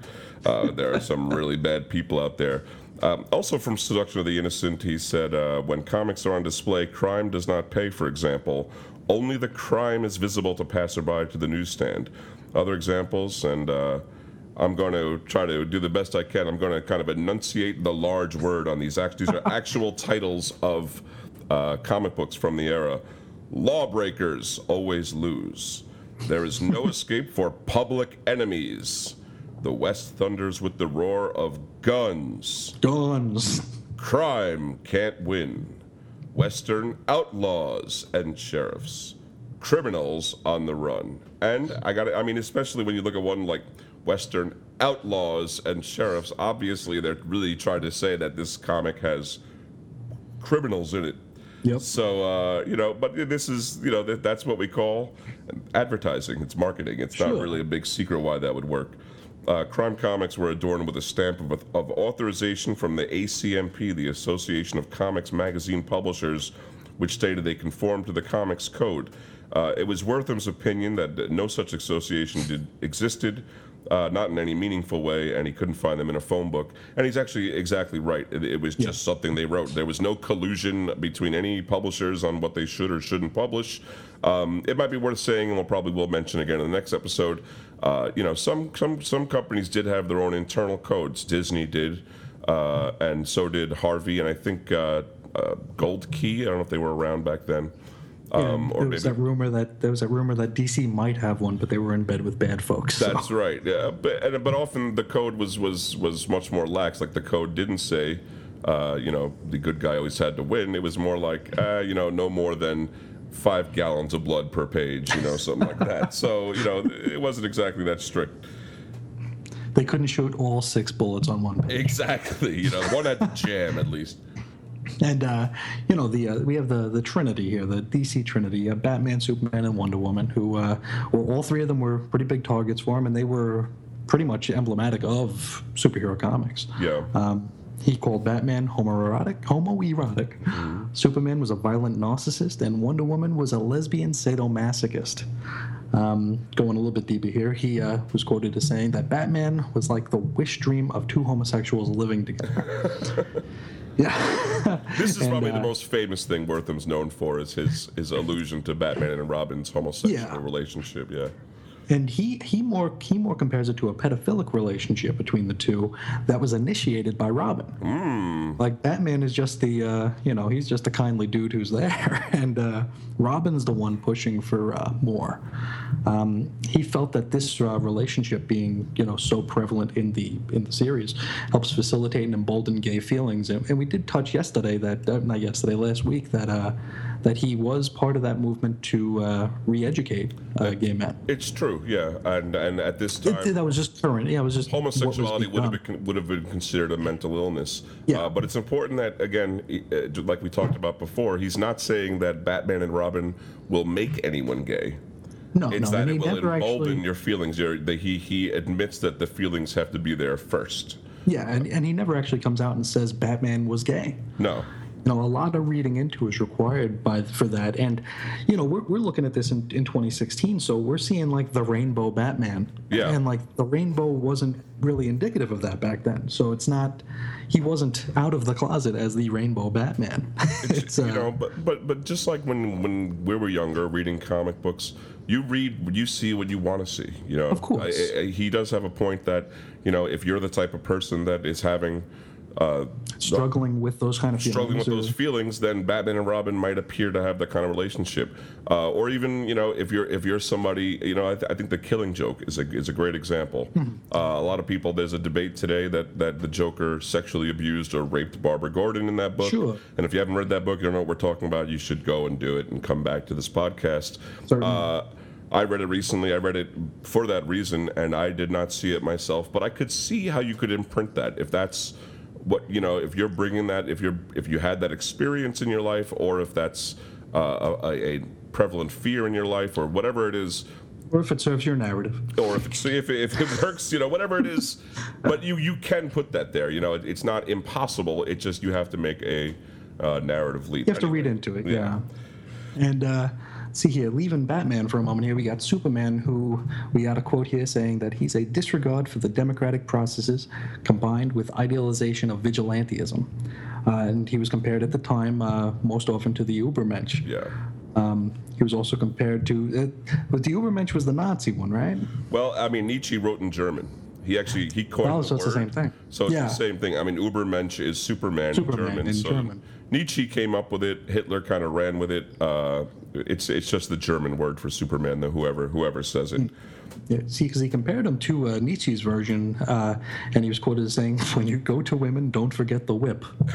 Uh, there are some really bad people out there. Um, also, from Seduction of the Innocent, he said, uh, when comics are on display, crime does not pay, for example. Only the crime is visible to passerby to the newsstand. Other examples, and uh, I'm going to try to do the best I can. I'm going to kind of enunciate the large word on these. Act- these are actual titles of uh, comic books from the era. Lawbreakers always lose. There is no escape for public enemies. The West thunders with the roar of guns. Guns. Crime can't win. Western outlaws and sheriffs. Criminals on the run. And I got I mean, especially when you look at one like Western outlaws and sheriffs, obviously they're really trying to say that this comic has criminals in it. Yep. So, uh, you know, but this is, you know, that, that's what we call advertising. It's marketing. It's not really a big secret why that would work. Uh, crime comics were adorned with a stamp of, of authorization from the ACMP, the Association of Comics Magazine Publishers, which stated they conformed to the Comics Code. Uh, it was Wertham's opinion that no such association did, existed, uh, not in any meaningful way, and he couldn't find them in a phone book. And he's actually exactly right. It, it was just something they wrote. There was no collusion between any publishers on what they should or shouldn't publish. Um, it might be worth saying, and we'll probably will mention again in the next episode. Uh, you know, some some some companies did have their own internal codes. Disney did, uh, and so did Harvey, and I think uh, uh, Gold Key. I don't know if they were around back then. Um, there was that rumor that there was that rumor that DC might have one, but they were in bed with bad folks. so- That's right. Yeah, but and, but often the code was was was much more lax. Like the code didn't say, uh, you know, the good guy always had to win. It was more like, uh, you know, no more than five gallons of blood per page. You know, something like that. So you know, it wasn't exactly that strict. They couldn't shoot all six bullets on one page. Exactly. You know, one had to jam at least. And uh, you know the uh, we have the the Trinity here, the DC Trinity, uh, Batman, Superman, and Wonder Woman, who uh, well, all three of them were pretty big targets for him, and they were pretty much emblematic of superhero comics. Yeah. Um, he called Batman homoerotic, homoerotic. Superman was a violent narcissist, and Wonder Woman was a lesbian sadomasochist. Um, going a little bit deeper here, he uh, was quoted as saying that Batman was like the wish dream of two homosexuals living together. yeah. This is And, probably the uh, most famous thing Wertham's known for is his his allusion to Batman and Robin's homosexual Yeah. relationship. Yeah. And he, he more he more compares it to a pedophilic relationship between the two that was initiated by Robin. Like Batman is just the uh, you know he's just a kindly dude who's there, and uh, Robin's the one pushing for uh, more. Um, he felt that this uh, relationship being you know so prevalent in the in the series helps facilitate and embolden gay feelings, and, and we did touch yesterday that uh, not yesterday last week that uh, that he was part of that movement to uh, re-educate uh, gay men. It's true. Yeah. And and at this time. It, that was just current. Yeah, it was just homosexuality would have been would have been considered a mental illness. Yeah. Uh, but it's important that again, uh, like we talked about before, he's not saying that Batman and Robin will make anyone gay. No, It's no, that it will embolden actually. your feelings. Your, he he admits that the feelings have to be there first. Yeah, and, and he never actually comes out and says Batman was gay. No. You know, a lot of reading into is required by for that, and you know, we're, we're looking at this in, in 2016, so we're seeing like the rainbow Batman, Yeah. and like the rainbow wasn't really indicative of that back then, so it's not, he wasn't out of the closet as the rainbow Batman. it's, uh, you know, but but but just like when when we were younger, reading comic books, you read, you see what you want to see. You know, Of course. I- I- he does have a point that you know, if you're the type of person that is having uh, struggling with those kind of feelings struggling with feelings those feelings, then Batman and Robin might appear to have that kind of relationship. Uh, or even, you know, if you're if you're somebody, you know, I, th- I think the Killing Joke is a is a great example. Hmm. Uh, a lot of people, there's a debate today that that the Joker sexually abused or raped Barbara Gordon in that book. Sure. And if you haven't read that book, you don't know what we're talking about. You should go and do it and come back to this podcast. Certainly. Uh, I read it recently. I read it for that reason, and I did not see it myself. But I could see how you could imprint that if that's what you know. If you're bringing that, if you're if you had that experience in your life, or if that's uh, a, a prevalent fear in your life, or whatever it is, or if it serves your narrative. or if it's, if it, if it works, you know, whatever it is. But you you can put that there. You know, it, it's not impossible. It just you have to make a uh, narrative leap. You have to read into it, yeah. And uh, see here, leaving Batman for a moment here, we got Superman, who we got a quote here saying that he's a disregard for the democratic processes combined with idealization of vigilantism. Uh, and he was compared at the time uh, most often to the Ubermensch. Yeah. Um, he was also compared to, uh, but the Ubermensch was the Nazi one, right? Well, I mean, Nietzsche wrote in German. He actually he coined Oh, the so it's the same thing. So it's Yeah. the same thing. I mean, Ubermensch is Superman, Superman in German. in so German. Nietzsche came up with it. Hitler kind of ran with it. Uh, it's it's just the German word for Superman. Though whoever whoever says it. Yeah, see, because he compared him to uh, Nietzsche's version, uh, and he was quoted as saying, "When you go to women, don't forget the whip."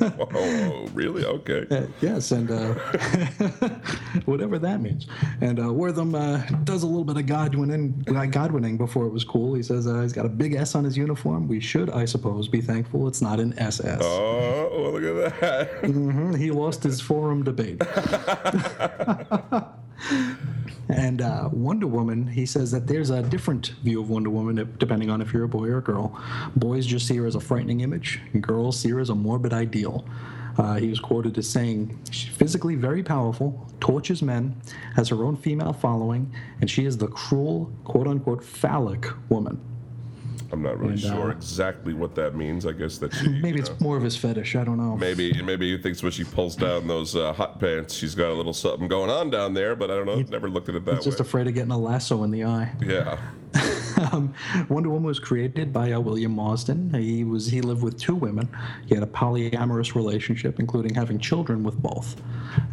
oh, really? Okay. Uh, yes, and uh, whatever that means. And uh, Wertham uh, does a little bit of Godwinning, Godwinning before it was cool. He says uh, he's got a big S on his uniform. We should, I suppose, be thankful it's not an SS. Oh, well, look at that. Mhm, He lost his forum debate. And uh, Wonder Woman, he says that there's a different view of Wonder Woman depending on if you're a boy or a girl. Boys just see her as a frightening image, girls see her as a morbid ideal. Uh, he was quoted as saying, She's physically very powerful, tortures men, has her own female following, and she is the cruel, quote unquote, phallic woman. I'm not really And, uh, sure exactly what that means. I guess that she Maybe it's know, more of his fetish, I don't know. maybe maybe he thinks when she pulls down those uh, hot pants, she's got a little something going on down there. But I don't know. Never looked at it that He's just afraid of getting a lasso in the eye. yeah. Um, Wonder Woman was created by uh, William Marston. He was he lived with two women. He had a polyamorous relationship, including having children with both.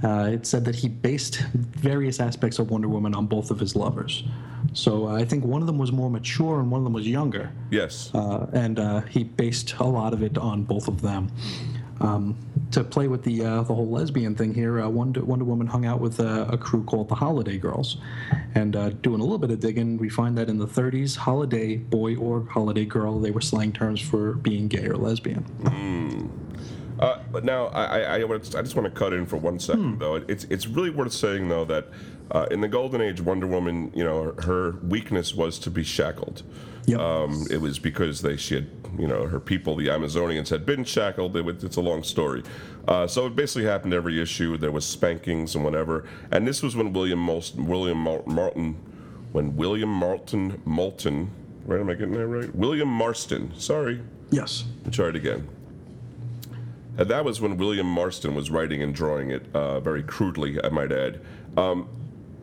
Uh, it said that he based various aspects of Wonder Woman on both of his lovers. So uh, I think one of them was more mature and one of them was younger, Yes. uh, and uh, he based a lot of it on both of them. Um, to play with the uh, the whole lesbian thing here, uh, Wonder, Wonder Woman hung out with uh, a crew called the Holiday Girls, and uh, doing a little bit of digging, we find that in the 30s, holiday boy or holiday girl, they were slang terms for being gay or lesbian. Uh, but now I, I, I, I just want to cut in for one second, Hmm. though. It's it's really worth saying though that uh, in the golden age, Wonder Woman, you know, her weakness was to be shackled. Yep. Um, it was because they she had you know her people, the Amazonians, had been shackled. It was, it's a long story. Uh, so it basically happened every issue. There was spankings and whatever. And this was when William Most, William Martin, when William Martin Moulton, right? Am I getting that right? William Marston. Sorry, Yes. I'll try it again. And that was when William Marston was writing and drawing it, uh, very crudely, I might add. Um,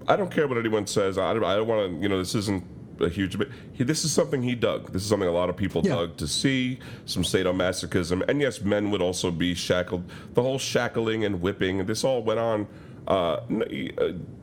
I don't care what anyone says. I don't, I don't want to, you know, this isn't a huge bit. He, this is something he dug. This is something a lot of people Yeah. dug to see, some sadomasochism. And yes, men would also be shackled. The whole shackling and whipping, this all went on. Uh, uh,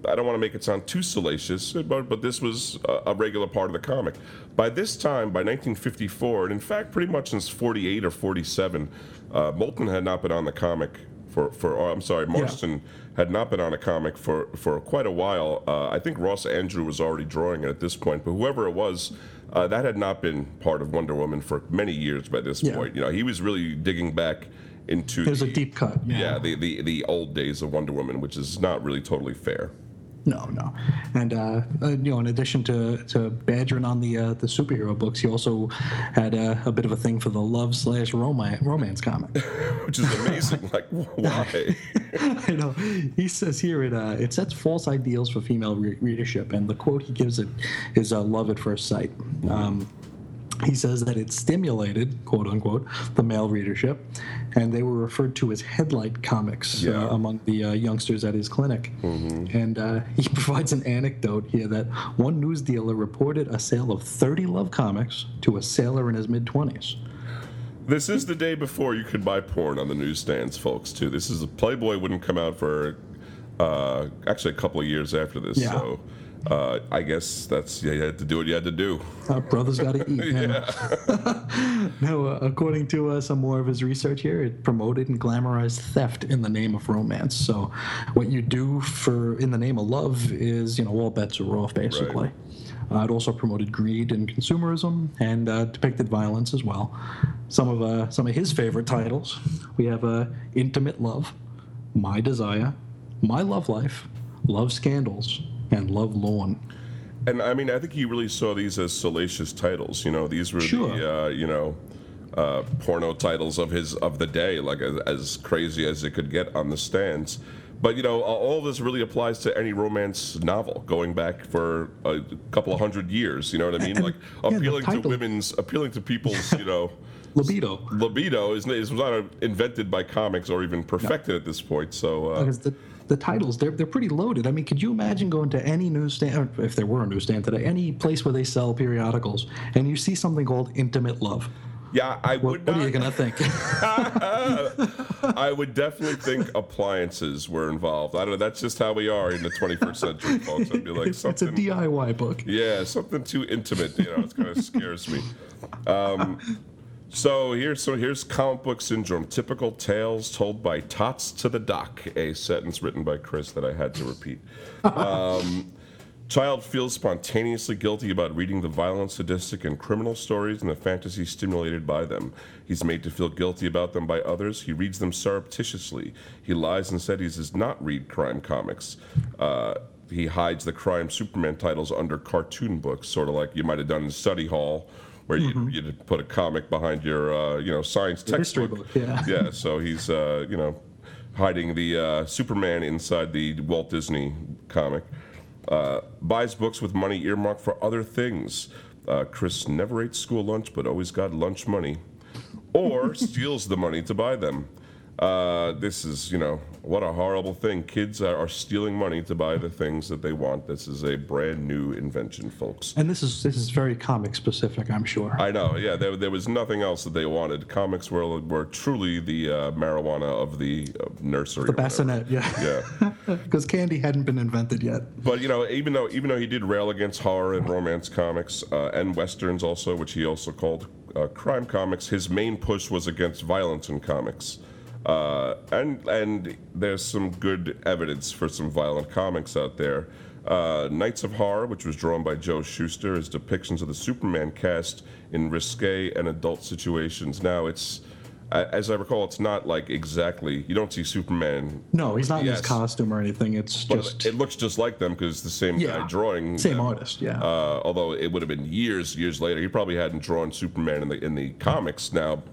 I don't want to make it sound too salacious, but, but this was a, a regular part of the comic. By this time, by 1954, and in fact, pretty much since 48 or 47, uh, Moulton had not been on the comic for, for or, I'm sorry, Marston had not been on a comic for, for quite a while. Uh, I think Ross Andru was already drawing it at this point, but whoever it was, uh, that had not been part of Wonder Woman for many years by this Yeah. point. You know, he was really digging back into There's a deep cut. yeah, the, the, the old days of Wonder Woman, which is not really totally fair. No, no, and uh, uh, you know, in addition to, to badgering on the uh, the superhero books, he also had uh, a bit of a thing for the love slash romance romance comic. Which is amazing. like, why? I know. He says here it uh, it sets false ideals for female re- readership, and the quote he gives it is uh, "love at first sight." Um, he says that it stimulated, quote unquote, the male readership, and they were referred to as headlight comics Yeah. uh, among the uh, youngsters at his clinic. And uh, he provides an anecdote here that one news dealer reported a sale of 30 love comics to a sailor in his mid 20s. This is the day before you could buy porn on the newsstands, folks. Too. This is a Playboy wouldn't come out for uh, actually a couple of years after this. Yeah. So uh, I guess that's yeah, you had to do what you had to do. Uh, brothers got to eat. yeah. no, uh, according to uh, some more of his research here, it promoted and glamorized theft in the name of romance. So, what you do for in the name of love is, you know, all bets are off, basically. Uh, it also promoted greed and consumerism, and uh, depicted violence as well. Some of uh, some of his favorite titles, we have uh, "Intimate Love," "My Desire," "My Love Life," "Love Scandals," and "Love Lawn." And I mean, I think he really saw these as salacious titles. You know, these were Sure. the uh, you know uh, porno titles of his of the day, like as, as crazy as it could get on the stands. but you know, all this really applies to any romance novel going back for a couple of hundred years. You know what I mean? And- like yeah, appealing to women's, appealing to people's, you know. Libido. libido is, is not invented by comics or even perfected at this point. So uh, Because the, the titles, they're, they're pretty loaded. I mean, could you imagine going to any newsstand if there were a newsstand today, any place where they sell periodicals, and you see something called Intimate Love? yeah, I What, would what are you to think? I would definitely think appliances were involved. I don't know. That's just how we are in the 21st century, folks. I'd be like it's, it's a. DIY book. Yeah, something too intimate. You know, it kind of scares me. Um, so here's so here's comic book syndrome. Typical tales told by tots to the doc. A sentence written by Chris that I had to repeat. Um, child feels spontaneously guilty about reading the violent, sadistic, and criminal stories and the fantasy stimulated by them. He's made to feel guilty about them by others. He reads them surreptitiously. He lies and says he does not read crime comics. Uh, he hides the crime Superman titles under cartoon books, sort of like you might have done in study hall, where you you'd put a comic behind your uh, you know science textbook. book, yeah. yeah. So he's uh, you know hiding the uh, Superman inside the Walt Disney comic. Uh, buys books with money earmarked for other things. Uh, Chris never ate school lunch, but always got lunch money, or steals the money to buy them. Uh, this is, you know, what a horrible thing. Kids are, are stealing money to buy the things that they want. This is a brand new invention, folks. And this is this is very comic specific, I'm sure. I know, yeah. There, there was nothing else that they wanted. Comics were were truly the uh, marijuana of the uh, nursery. the bassinet, yeah. Yeah. Because candy hadn't been invented yet. But you know, even though even though he did rail against horror and romance comics uh, and westerns, also, which he also called uh, crime comics, his main push was against violence in comics. Uh, and and there's some good evidence for some violent comics out there. Uh, Nights of Horror, which was drawn by Joe Shuster, is depictions of the Superman cast in risque and adult situations. Now, it's as I recall, it's not like exactly. You don't see Superman No, he's not in his costume or anything. It's just it looks just like them because it's the same guy drawing. same them. artist, yeah. Uh, although it would have been years, years later. He probably hadn't drawn Superman in the in the comics now,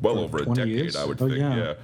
well over a decade, years? I would Oh, think. yeah.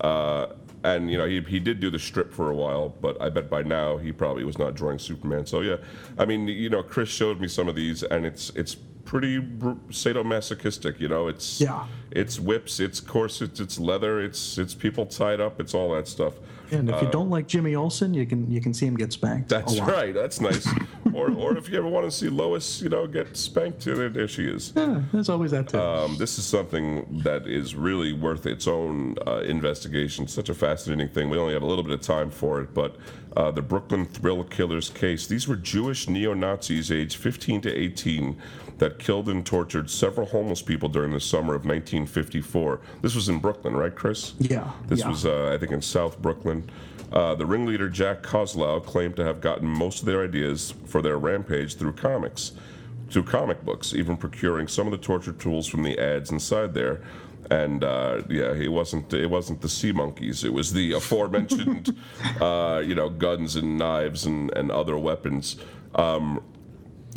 Yeah. Uh, and you know he, he did do the strip for a while, but I bet by now he probably was not drawing Superman. So yeah, I mean you know Chris showed me some of these, and it's it's pretty br- sadomasochistic. You know it's Yeah. it's whips, it's corsets, it's leather, it's it's people tied up, it's all that stuff. and if you don't like Jimmy Olsen, you can you can see him get spanked. uh, That's right. That's nice. or, or if you ever want to see Lois, you know, get spanked, there, there she is. Yeah, there's always that too. Um, this is something that is really worth its own uh, investigation. Such a fascinating thing. We only have a little bit of time for it, but uh, the Brooklyn Thrill Killers case. These were Jewish neo Nazis aged 15 to 18 that killed and tortured several homeless people during the summer of 1954. This was in Brooklyn, right, Chris? Yeah, This yeah. was, uh, I think, in South Brooklyn. Uh, the ringleader Jack Koslow claimed to have gotten most of their ideas for their rampage through comics, through comic books, even procuring some of the torture tools from the ads inside there. And uh, yeah, it wasn't it wasn't the sea monkeys. It was the aforementioned, uh, you know, guns and knives and, and other weapons. Um,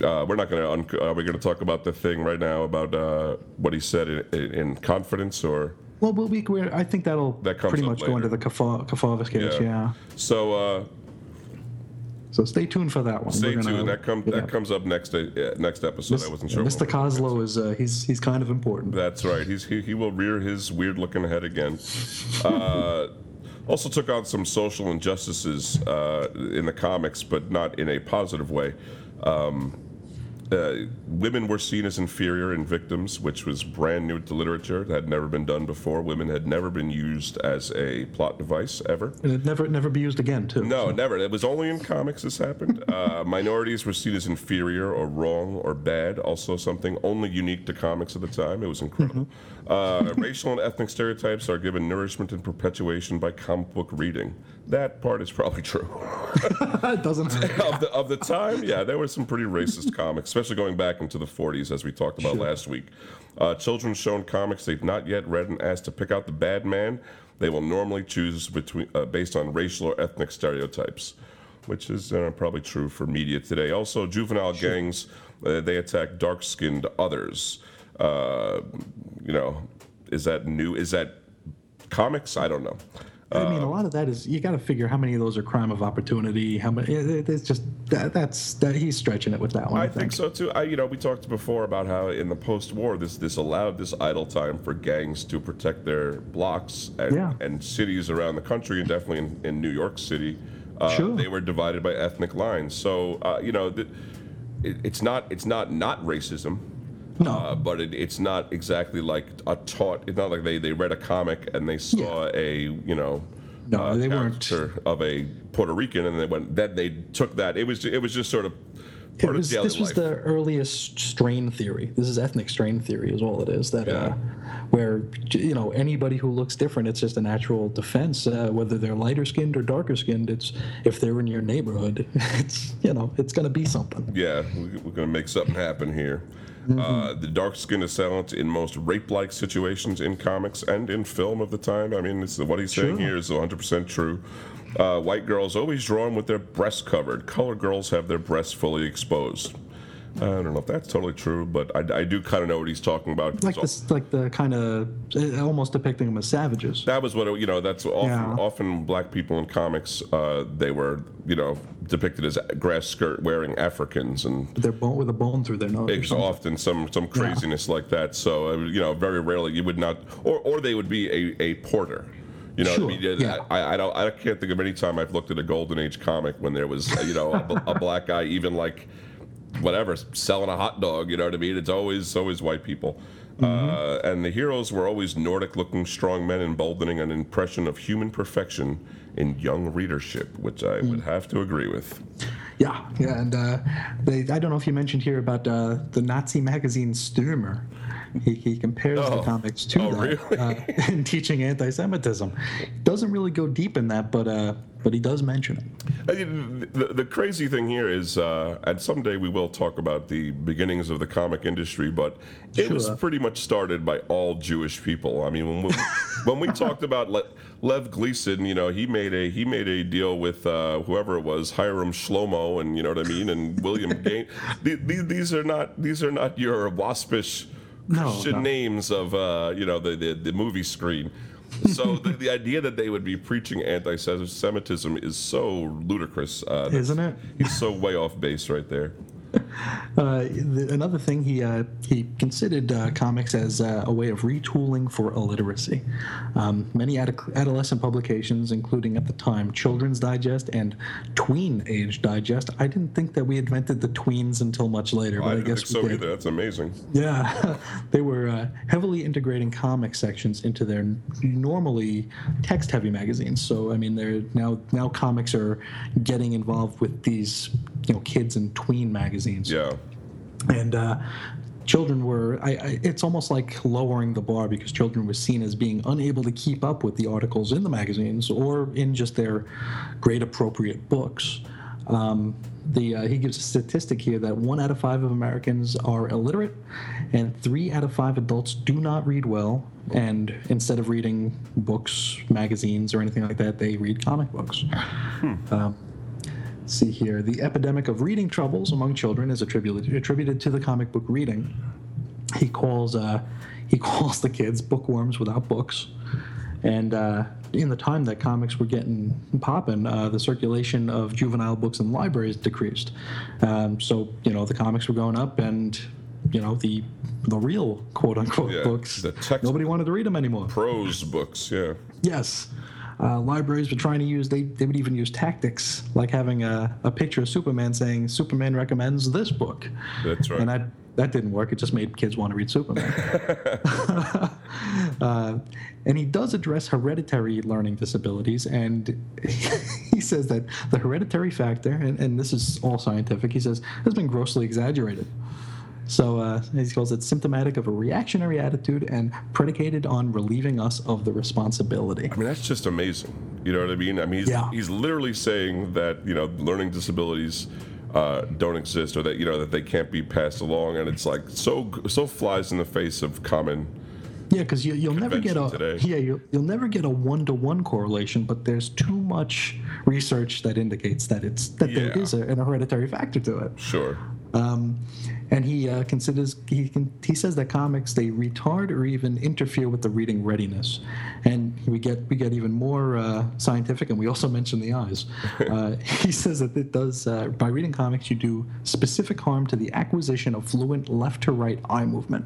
uh, we're not going to. Un- are we going to talk about the thing right now about uh, what he said in, in, in confidence or? well, we'll be, we're, I think that'll That comes pretty much go into the Kafa- Kefauver's case. Yeah. So uh, So stay tuned for that one. stay tuned. That comes yeah. that comes up next uh, next episode. I wasn't sure. Mr. we were gonna Koslow is uh, he's he's kind of important. That's right. He's he, he will rear his weird looking head again. Uh, also took on some social injustices uh, in the comics, but not in a positive way. Um, uh, women were seen as inferior in victims, which was brand new to literature. That had never been done before. Women had never been used as a plot device ever. And it never never be used again too. No, never. It was only in comics this happened. Uh, minorities were seen as inferior or wrong or bad. Also, something only unique to comics at the time. It was incredible. Uh, racial and ethnic stereotypes are given nourishment and perpetuation by comic book reading. That part is probably true. it doesn't. of the of the time, yeah, there were some pretty racist comics, especially going back into the 40s, as we talked about last week. Uh, children shown comics they've not yet read and asked to pick out the bad man. They will normally choose between uh, based on racial or ethnic stereotypes, which is uh, probably true for media today. Also, juvenile gangs uh, they attack dark-skinned others. Uh, you know, is that new? Is that comics? I don't know. I mean, a lot of that is you got to figure how many of those are crime of opportunity. How many? it- It's just that, that's that he's stretching it with that one. I think so too. I, you know, we talked before about how in the post-war, this this allowed this idle time for gangs to protect their blocks and, Yeah. and cities around the country, and definitely in, in New York City, uh, Sure. they were divided by ethnic lines. So, uh, you know, the, it, it's not it's not not racism. No. Uh, but it, it's not exactly like a taught. It's not like they, they read a comic and they saw a you know No, uh, they weren't- of a Puerto Rican and they went then they took that. It was it was just sort of part was, of daily this was life. the earliest strain theory. This is ethnic strain theory, is all it is. That Yeah. uh, where you know anybody who looks different, it's just a natural defense. Uh, whether they're lighter skinned or darker skinned, it's if they're in your neighborhood, it's you know it's going to be something. Yeah, we're going to make something happen here. Mm-hmm. Uh, the dark skinned assailant in most rape like situations in comics and in film of the time. I mean, it's, what he's saying Sure. here is 100% true. Uh, white girls always drawn with their breasts covered. Colored girls have their breasts fully exposed. I don't know if that's totally true, but I, I do kind of know what he's talking about. Like this, like the kind of uh, almost depicting them as savages. that was what it, you know. That's often Yeah. often black people in comics. Uh, they were you know depicted as grass skirt wearing Africans and They're bone with a bone through their nose. It's often some some craziness like that. So uh, you know, very rarely you would not, or or they would be a, a porter. You know, Sure, I, mean? yeah. I, I don't, I can't think of any time I've looked at a golden age comic when there was, you know, a, a black guy even like, whatever, selling a hot dog. You know what I mean? It's always always white people. Mm-hmm. Uh, and the heroes were always Nordic-looking strong men, emboldening an impression of human perfection in young readership, which I Mm. would have to agree with. Yeah, yeah, and uh, they, I don't know if you mentioned here about uh, the Nazi magazine Stürmer. He, he compares the Oh. comics to Oh, that really? uh, in teaching anti-Semitism. Doesn't really go deep in that, but uh, but he does mention it. I mean, the, the crazy thing here is, uh, and someday we will talk about the beginnings of the comic industry, but it was pretty much started by all Jewish people. I mean, when we, when we talked about Le, Lev Gleason, you know, he made a he made a deal with uh, whoever it was, Hiram Shlomo, and you know what I mean, and William Gain. The, the, these are not these are not your waspish No, no. names of uh, you know the, the the movie screen. So the, the idea that they would be preaching anti-Semitism is so ludicrous, uh, Isn't it? He's so way off base right there. Uh, the, another thing, he uh, he considered uh, comics as uh, a way of retooling for illiteracy. Um, many ad- adolescent publications, including at the time Children's Digest and Tween Age Digest. I didn't think that we invented the tweens until much later, but I I, guess so did. either. That's amazing. Yeah, they were uh, heavily integrating comic sections into their normally text-heavy magazines. So I mean, they're now now comics are getting involved with these you know kids and tween magazines Yeah. and uh, children were I, I, it's almost like lowering the bar because children were seen as being unable to keep up with the articles in the magazines or in just their grade appropriate books um, the, uh, he gives a statistic here that one out of five of Americans are illiterate, and three out of five adults do not read well. And instead of reading books, magazines, or anything like that, they read comic books. Um, see here. The epidemic of reading troubles among children is attributed attributed to the comic book reading. He calls uh, he calls the kids bookworms without books. And uh, in the time that comics were getting popping, uh, the circulation of juvenile books in libraries decreased. Um, so you know the comics were going up, and you know the the real quote unquote Yeah, books. the text- Nobody wanted to read them anymore. Prose books. Yeah. Yes. Uh, libraries were trying to use, they, they would even use tactics like having a, a picture of Superman saying, Superman recommends this book. That's right. And that, that didn't work. It just made kids want to read Superman. uh, and he does address hereditary learning disabilities. And he says that the hereditary factor, and, and this is all scientific, he says, has been grossly exaggerated. So uh, he calls it symptomatic of a reactionary attitude and predicated on relieving us of the responsibility. I mean, that's just amazing. You know what I mean? I mean, he's, Yeah. he's literally saying that you know learning disabilities uh, don't exist, or that you know that they can't be passed along, and it's like so so flies in the face of common. Yeah, because you, you'll never get a today. yeah you'll, you'll never get a one to one correlation, but there's too much research that indicates that it's that there Yeah. is a, an hereditary factor to it. Sure. Um, and he uh, considers he can, he says that comics they retard or even interfere with the reading readiness, and we get we get even more uh, scientific, and we also mention the eyes. Uh, he says that it does uh, by reading comics, you do specific harm to the acquisition of fluent left to right eye movement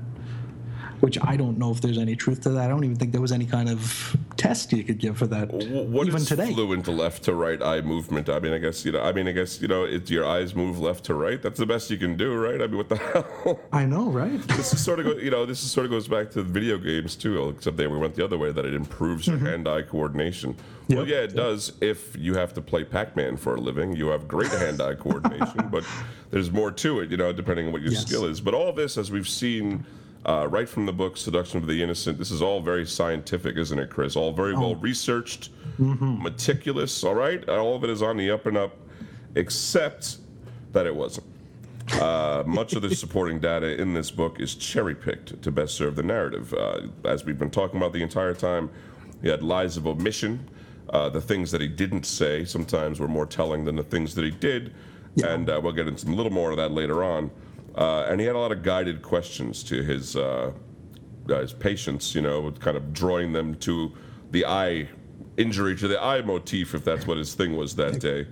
which I don't know if there's any truth to that. I don't even think there was any kind of test you could give for that. What even is today. fluent left to right eye movement? I mean, I guess you know. I mean, I guess you know. It's your eyes move left to right. That's the best you can do, right? I mean, what the hell? I know, right? this is sort of go, you know. This is sort of goes back to the video games too, except they we went the other way that it improves your mm-hmm. hand-eye coordination. Well, yeah, it does. If you have to play Pac-Man for a living, you have great hand-eye coordination, but there's more to it, you know, depending on what your Yes. skill is. But all this, as we've seen. Uh, right from the book Seduction of the Innocent. This is all very scientific, isn't it, Chris? All very well researched, meticulous, all right? All of it is on the up and up, except that it wasn't. Uh, much of the supporting data in this book is cherry picked to best serve the narrative. Uh, as we've been talking about the entire time, he had lies of omission. Uh, the things that he didn't say sometimes were more telling than the things that he did. And uh, we'll get into a little more of that later on. Uh, and he had a lot of guided questions to his, uh, uh, his patients, you know, kind of drawing them to the eye injury, to the eye motif, if that's what his thing was that day.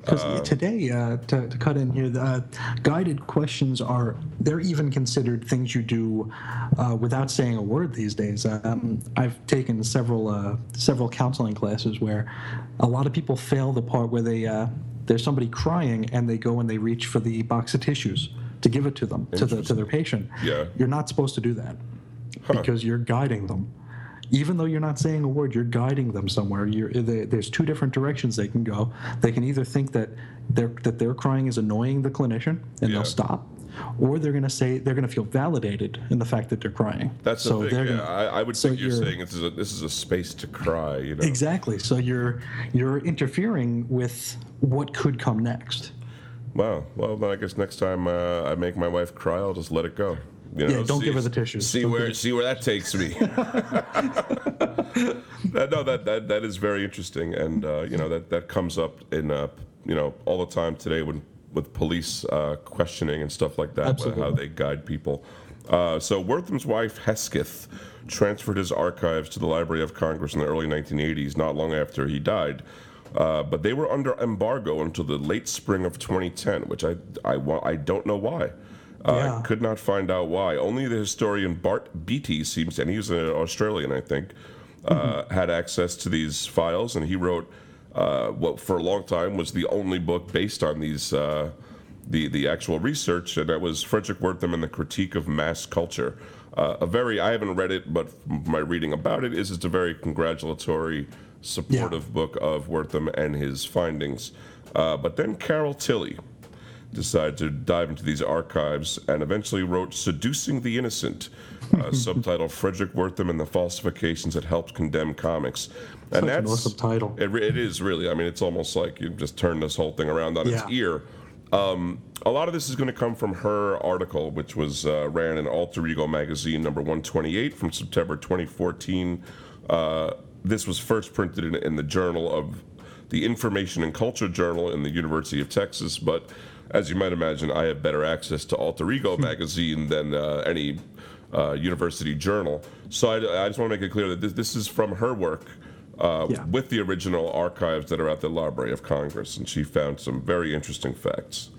Because today, uh, to, to cut in here, the, uh, guided questions are they're even considered things you do uh, without saying a word these days. Um, I've taken several uh, several counseling classes where a lot of people fail the part where they uh, there's somebody crying and they go and they reach for the box of tissues to give it to them to the to their patient. Yeah. You're not supposed to do that because you're guiding them. Even though you're not saying a word, you're guiding them somewhere. You're, they, there's two different directions they can go. They can either think that their that their crying is annoying the clinician and Yeah. they'll stop, or they're going to say they're going to feel validated in the fact that they're crying. That's so the thing. Yeah, gonna- I, I would so think you're, you're- saying this is a this is a space to cry. You know. exactly. So you're you're interfering with what could come next. Wow. Well, then I guess next time uh, I make my wife cry, I'll just let it go. You Yeah, don't give her the tissues. See Don't where see where that takes me. That- no, that, that that is very interesting, and uh, you know that that comes up in uh, you know all the time today when with police uh, questioning and stuff like that, how they guide people. Uh, so Wertham's wife Hesketh transferred his archives to the Library of Congress in the early 1980s, not long after he died. Uh, but they were under embargo until the late spring of 2010, which I I, I don't know why. Uh, Yeah. I could not find out why. Only the historian Bart Beaty seems, and he's an Australian, I think, uh, had access to these files, and he wrote uh, what for a long time was the only book based on these uh, the the actual research, and that was Frederick Wertham and the Critique of Mass Culture. Uh, a very I haven't read it, but my reading about it is it's a very congratulatory, supportive book of Wertham and his findings. Uh, but then Carol Tilley decided to dive into these archives and eventually wrote Seducing the Innocent, uh, subtitle Frederick Wertham and the Falsifications That Helped Condemn Comics. And Such an awesome title. It, it is really. I mean, it's almost like you just turn this whole thing around on its ear. Um, a lot of this is going to come from her article, which was uh, ran in Alter Ego magazine number 128 from September 2014. Uh, this was first printed in, in the Journal of the Information and Culture Journal in the University of Texas, but as you might imagine, I have better access to Alter Ego magazine than uh, any uh, university journal. So I, I just want to make it clear that this, this is from her work uh, Yeah. with the original archives that are at the Library of Congress, and she found some very interesting facts.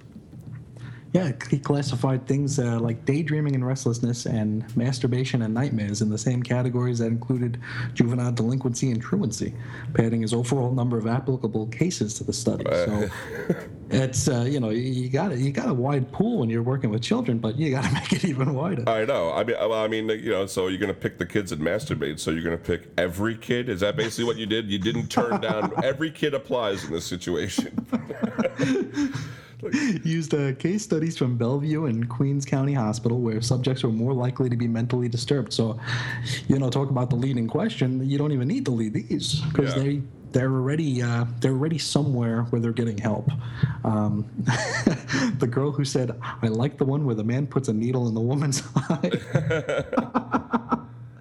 Yeah, he classified things uh, like daydreaming and restlessness and masturbation and nightmares in the same categories that included juvenile delinquency and truancy, padding his overall number of applicable cases to the study. So it's uh, you know you got you got a wide pool when you're working with children, but you got to make it even wider. I know. I mean, I mean, you know, so you're going to pick the kids that masturbate. So you're going to pick every kid. Is that basically what you did? You didn't turn down every kid applies in this situation. Used uh, case studies from Bellevue and Queens County Hospital where subjects were more likely to be mentally disturbed. So, you know, talk about the leading question. You don't even need to lead these because Yeah. they they're already uh, they're already somewhere where they're getting help. Um, the girl who said, "I like the one where the man puts a needle in the woman's eye."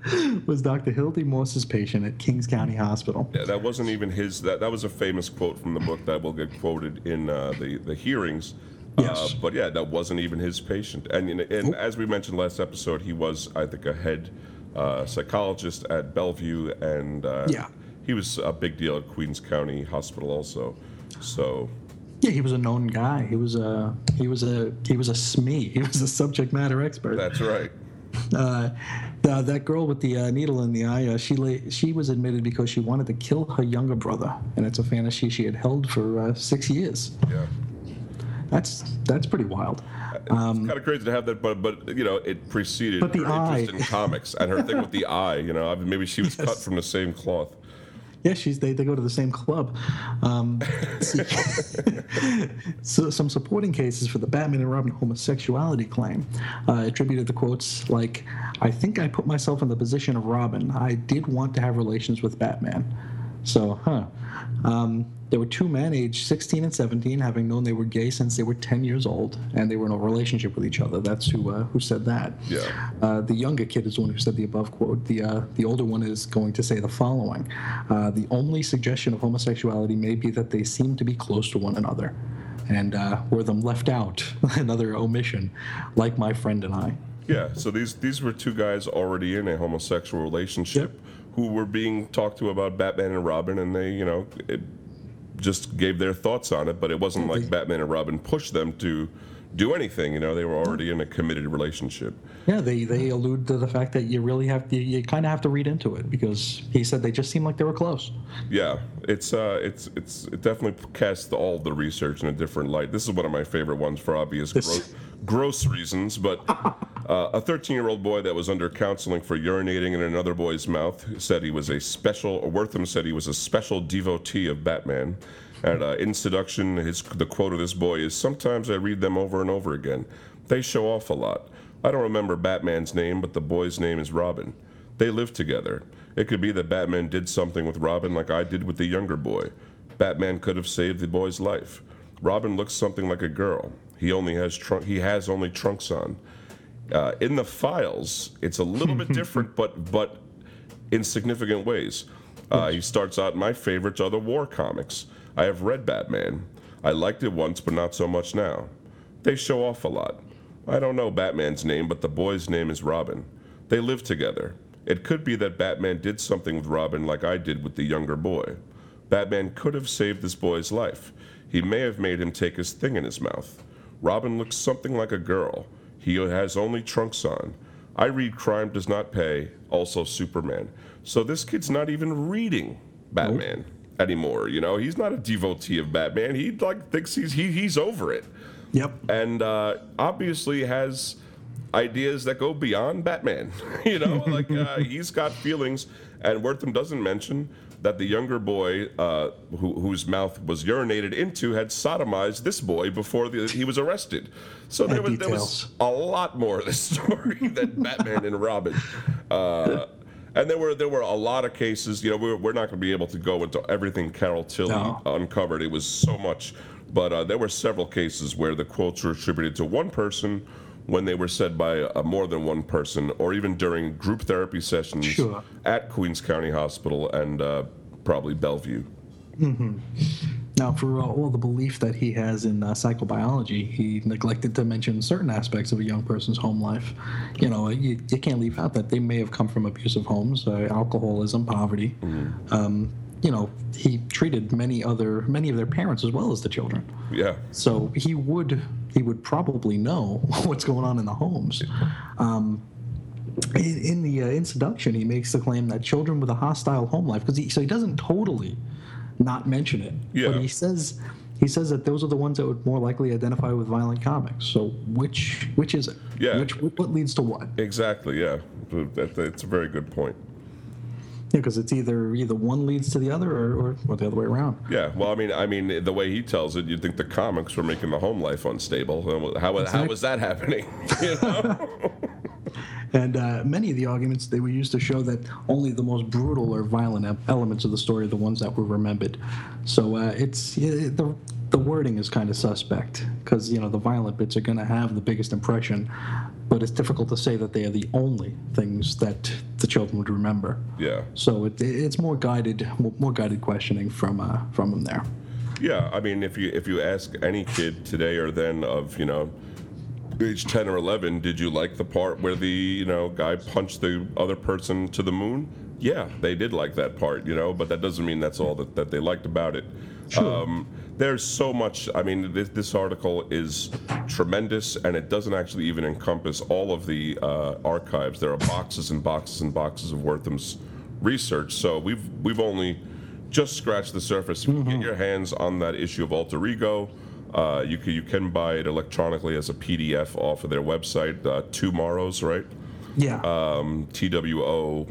was Dr. Hilde Mosse's patient at Kings County Hospital. Yeah, that wasn't even his. That that was a famous quote from the book that will get quoted in uh, the the hearings. Yes. Uh, but yeah, that wasn't even his patient. And and, and as we mentioned last episode, he was I think a head uh, psychologist at Bellevue, and uh, Yeah. he was a big deal at Queens County Hospital also. So Yeah, he was a known guy. He was a he was a he was a SME. He was a subject matter expert. that's right. Uh, the, that girl with the uh, needle in the eye, uh, she lay, she was admitted because she wanted to kill her younger brother, and it's a fantasy she had held for uh, six years. Yeah. That's that's pretty wild. it's kind of crazy to have that, but but you know, it preceded Um, But the her eye. interest in comics and her thing with the eye. You know, maybe she was cut from the same cloth. Yeah, she's they, they go to the same club. Um, so some supporting cases for the Batman and Robin homosexuality claim uh, attributed the quotes like, "I think I put myself in the position of Robin. I did want to have relations with Batman." So, huh. Um, there were two men aged 16 and 17, having known they were gay since they were 10 years old, and they were in a relationship with each other. That's who uh, who said that. Yeah. Uh, the younger kid is the one who said the above quote. The uh, the older one is going to say the following: uh, The only suggestion of homosexuality may be that they seem to be close to one another, and uh, Wertham left out, another omission, like my friend and I. Yeah, so these these were two guys already in a homosexual relationship who were being talked to about Batman and Robin, and they, you know, it just gave their thoughts on it. But it wasn't like Batman and Robin pushed them to do anything. You know, they were already in a committed relationship. Yeah, they they allude to the fact that you really have to, you kind of have to read into it because he said they just seemed like they were close. Yeah, it's uh, it's it's it definitely casts all the research in a different light. This is one of my favorite ones for obvious This- gross, gross reasons. But uh, a 13-year-old boy that was under counseling for urinating in another boy's mouth said he was a special. Wertham said he was a special devotee of Batman. And uh, in seduction, his the quote of this boy is, "Sometimes I read them over and over again. They show off a lot. I don't remember Batman's name, but the boy's name is Robin." They live together. It could be that Batman did something with Robin like I did with the younger boy. Batman could have saved the boy's life. Robin looks something like a girl. He only has trunk. He has only trunks on. Uh, in the files, it's a little bit different, but but in significant ways. Uh, he starts out. My favorites are the war comics. I have read Batman. I liked it once, but not so much now. They show off a lot. I don't know Batman's name, but the boy's name is Robin. They live together. It could be that Batman did something with Robin like I did with the younger boy. Batman could have saved this boy's life. He may have made him take his thing in his mouth. Robin looks something like a girl. He has only trunks on. I read Crime Does Not Pay, also Superman. So this kid's not even reading Batman anymore. You know, he's not a devotee of Batman. He like thinks he's he, he's over it Yep. and uh, obviously has ideas that go beyond Batman. you know, like uh, he's got feelings, and Wertham doesn't mention that the younger boy, uh, who, whose mouth was urinated into, had sodomized this boy before the, he was arrested. So there was, there was a lot more of this story than Batman and Robin. Uh, and there were there were a lot of cases. You know, we're, we're not going to be able to go into everything Carol Tilley No. uncovered. It was so much, but uh, there were several cases where the quotes were attributed to one person when they were said by uh, more than one person, or even during group therapy sessions Sure. at Queens County Hospital and uh, probably Bellevue. Now, for uh, all the belief that he has in uh, psychobiology, he neglected to mention certain aspects of a young person's home life. You know, you, you can't leave out that they may have come from abusive homes, uh, alcoholism, poverty. Um, you know, he treated many other many of their parents as well as the children. Yeah, So he would he would probably know what's going on in the homes. Um, in, in the uh, introduction, he makes the claim that children with a hostile home life, because he so he doesn't totally not mention it, Yeah. but he says he says that those are the ones that would more likely identify with violent comics. So which which is it? Yeah. Which what leads to what? exactly. Yeah, that, that's a very good point. Yeah, because it's either either one leads to the other, or, or, or the other way around. Yeah, well, I mean, I mean, the way he tells it, you'd think the comics were making the home life unstable. How, how was that happening? You know? And uh, many of the arguments they were used to show that only the most brutal or violent elements of the story are the ones that were remembered. So uh, it's yeah, the the wording is kind of suspect because you know the violent bits are going to have the biggest impression, but it's difficult to say that they are the only things that the children would remember. yeah, So it, it's more guided, more guided questioning from uh, from them there. yeah. I mean, if you if you ask any kid today or then of you know age ten or eleven, did you like the part where the you know guy punched the other person to the moon? yeah, they did like that part, you know, but that doesn't mean that's all that, that they liked about it. Um, there's so much. I mean, this, this article is tremendous, and it doesn't actually even encompass all of the uh, archives. There are boxes and boxes and boxes of Wertham's research. So we've we've only just scratched the surface. If you get your hands on that issue of Alter Ego, uh, you can you can buy it electronically as a PDF off of their website. Uh, TwoMorrows, right? Yeah. um, TWO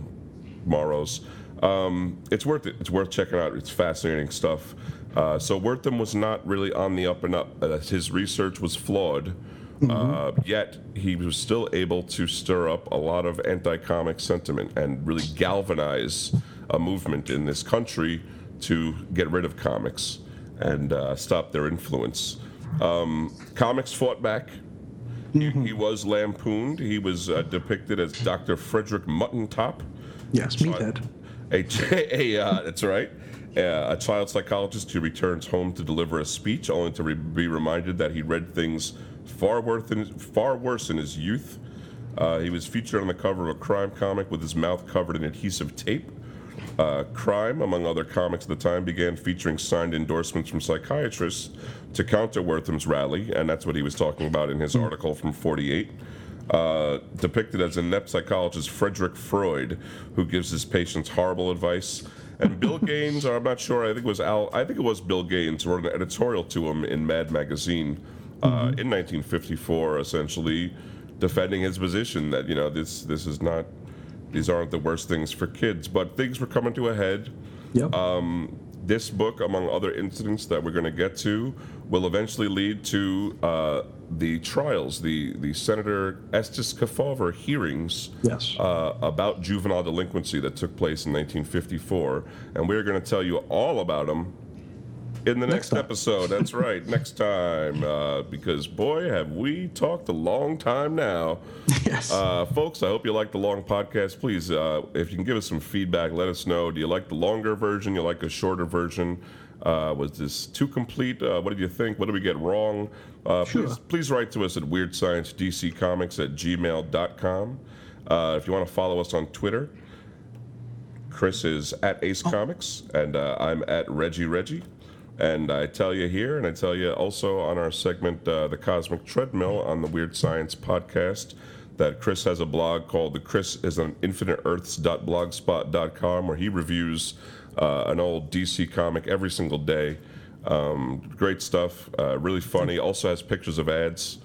Morrows. Um, it's worth it. It's worth checking out. It's fascinating stuff. Uh, so Wertham was not really on the up and up. Uh, his research was flawed, uh, yet he was still able to stir up a lot of anti-comic sentiment and really galvanize a movement in this country to get rid of comics and uh, stop their influence. Um, comics fought back. He, he was lampooned. He was uh, depicted as Dr. Frederick Muttentop, yes, meathead. a, a uh, that's right, uh, a child psychologist who returns home to deliver a speech, only to re- be reminded that he read things far worse in, far worse in his youth. Uh, he was featured on the cover of a crime comic with his mouth covered in adhesive tape. Uh, crime, among other comics at the time, began featuring signed endorsements from psychiatrists to counter Wertham's rally, and that's what he was talking about in his article from 48. Uh, depicted as inept psychologist Frederick Freud, who gives his patients horrible advice. And Bill Gaines, or I'm not sure, I think it was Al, I think it was Bill Gaines, wrote an editorial to him in Mad Magazine uh, in 1954, essentially defending his position that you know this this is not these aren't the worst things for kids, but things were coming to a head. Yep. This book, among other incidents that we're going to get to, will eventually lead to uh, the trials, the the Senator Estes Kefauver hearings Yes. uh, about juvenile delinquency that took place in 1954, and we're going to tell you all about them in the next, Next episode. That's right, next time, uh, because boy, have we talked a long time now. yes. Uh, folks, I hope you like the long podcast. Please, uh, if you can give us some feedback, let us know. Do you like the longer version? You like a shorter version? Uh, was this too complete? Uh, what did you think? What did we get wrong? Uh, Sure. please, please write to us at weirdsciencedccomics at gmail.com. Uh, if you want to follow us on Twitter, Chris is at Ace Comics, and uh, I'm at Reggie Reggie. And I tell you here, and I tell you also on our segment, uh, The Cosmic Treadmill, on the Weird Science podcast, that Chris has a blog called The Chris is on infiniteearths.blogspot.com, where he reviews uh, an old DC comic every single day. Um, great stuff, uh, really funny. Also has pictures of ads.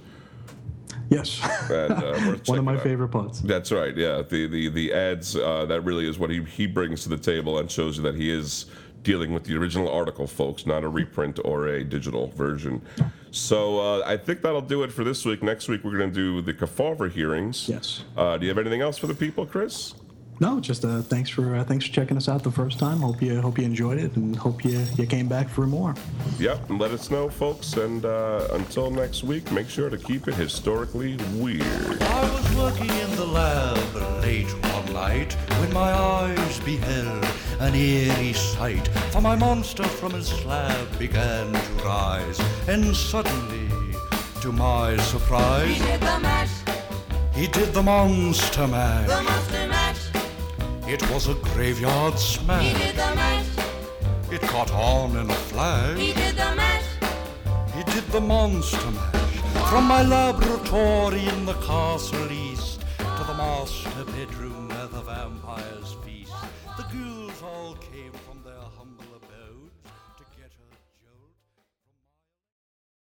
yes. And, uh, One of my out. favorite parts. That's right. Yeah, the the the ads uh, that really is what he he brings to the table and shows you that he is dealing with the original article, folks, not a reprint or a digital version. So uh, I think that'll do it for this week. Next week we're going to do the Kefauver hearings. Yes. Uh, do you have anything else for the people, Chris? No, just uh, thanks for uh, thanks for checking us out the first time. Hope you hope you enjoyed it, and hope you you came back for more. Yep. And let us know, folks. And uh, until next week, make sure to keep it historically weird. I was working in the lab late one night when my eyes beheld an eerie sight. For my monster from his slab began to rise, and suddenly, to my surprise, He did the mash, he did the monster the monster mash. It was a graveyard smash. He did the mash, It caught on in a flash. he did the mash. He did the monster mash from my laboratory in the castle east to the master bedroom where the vampires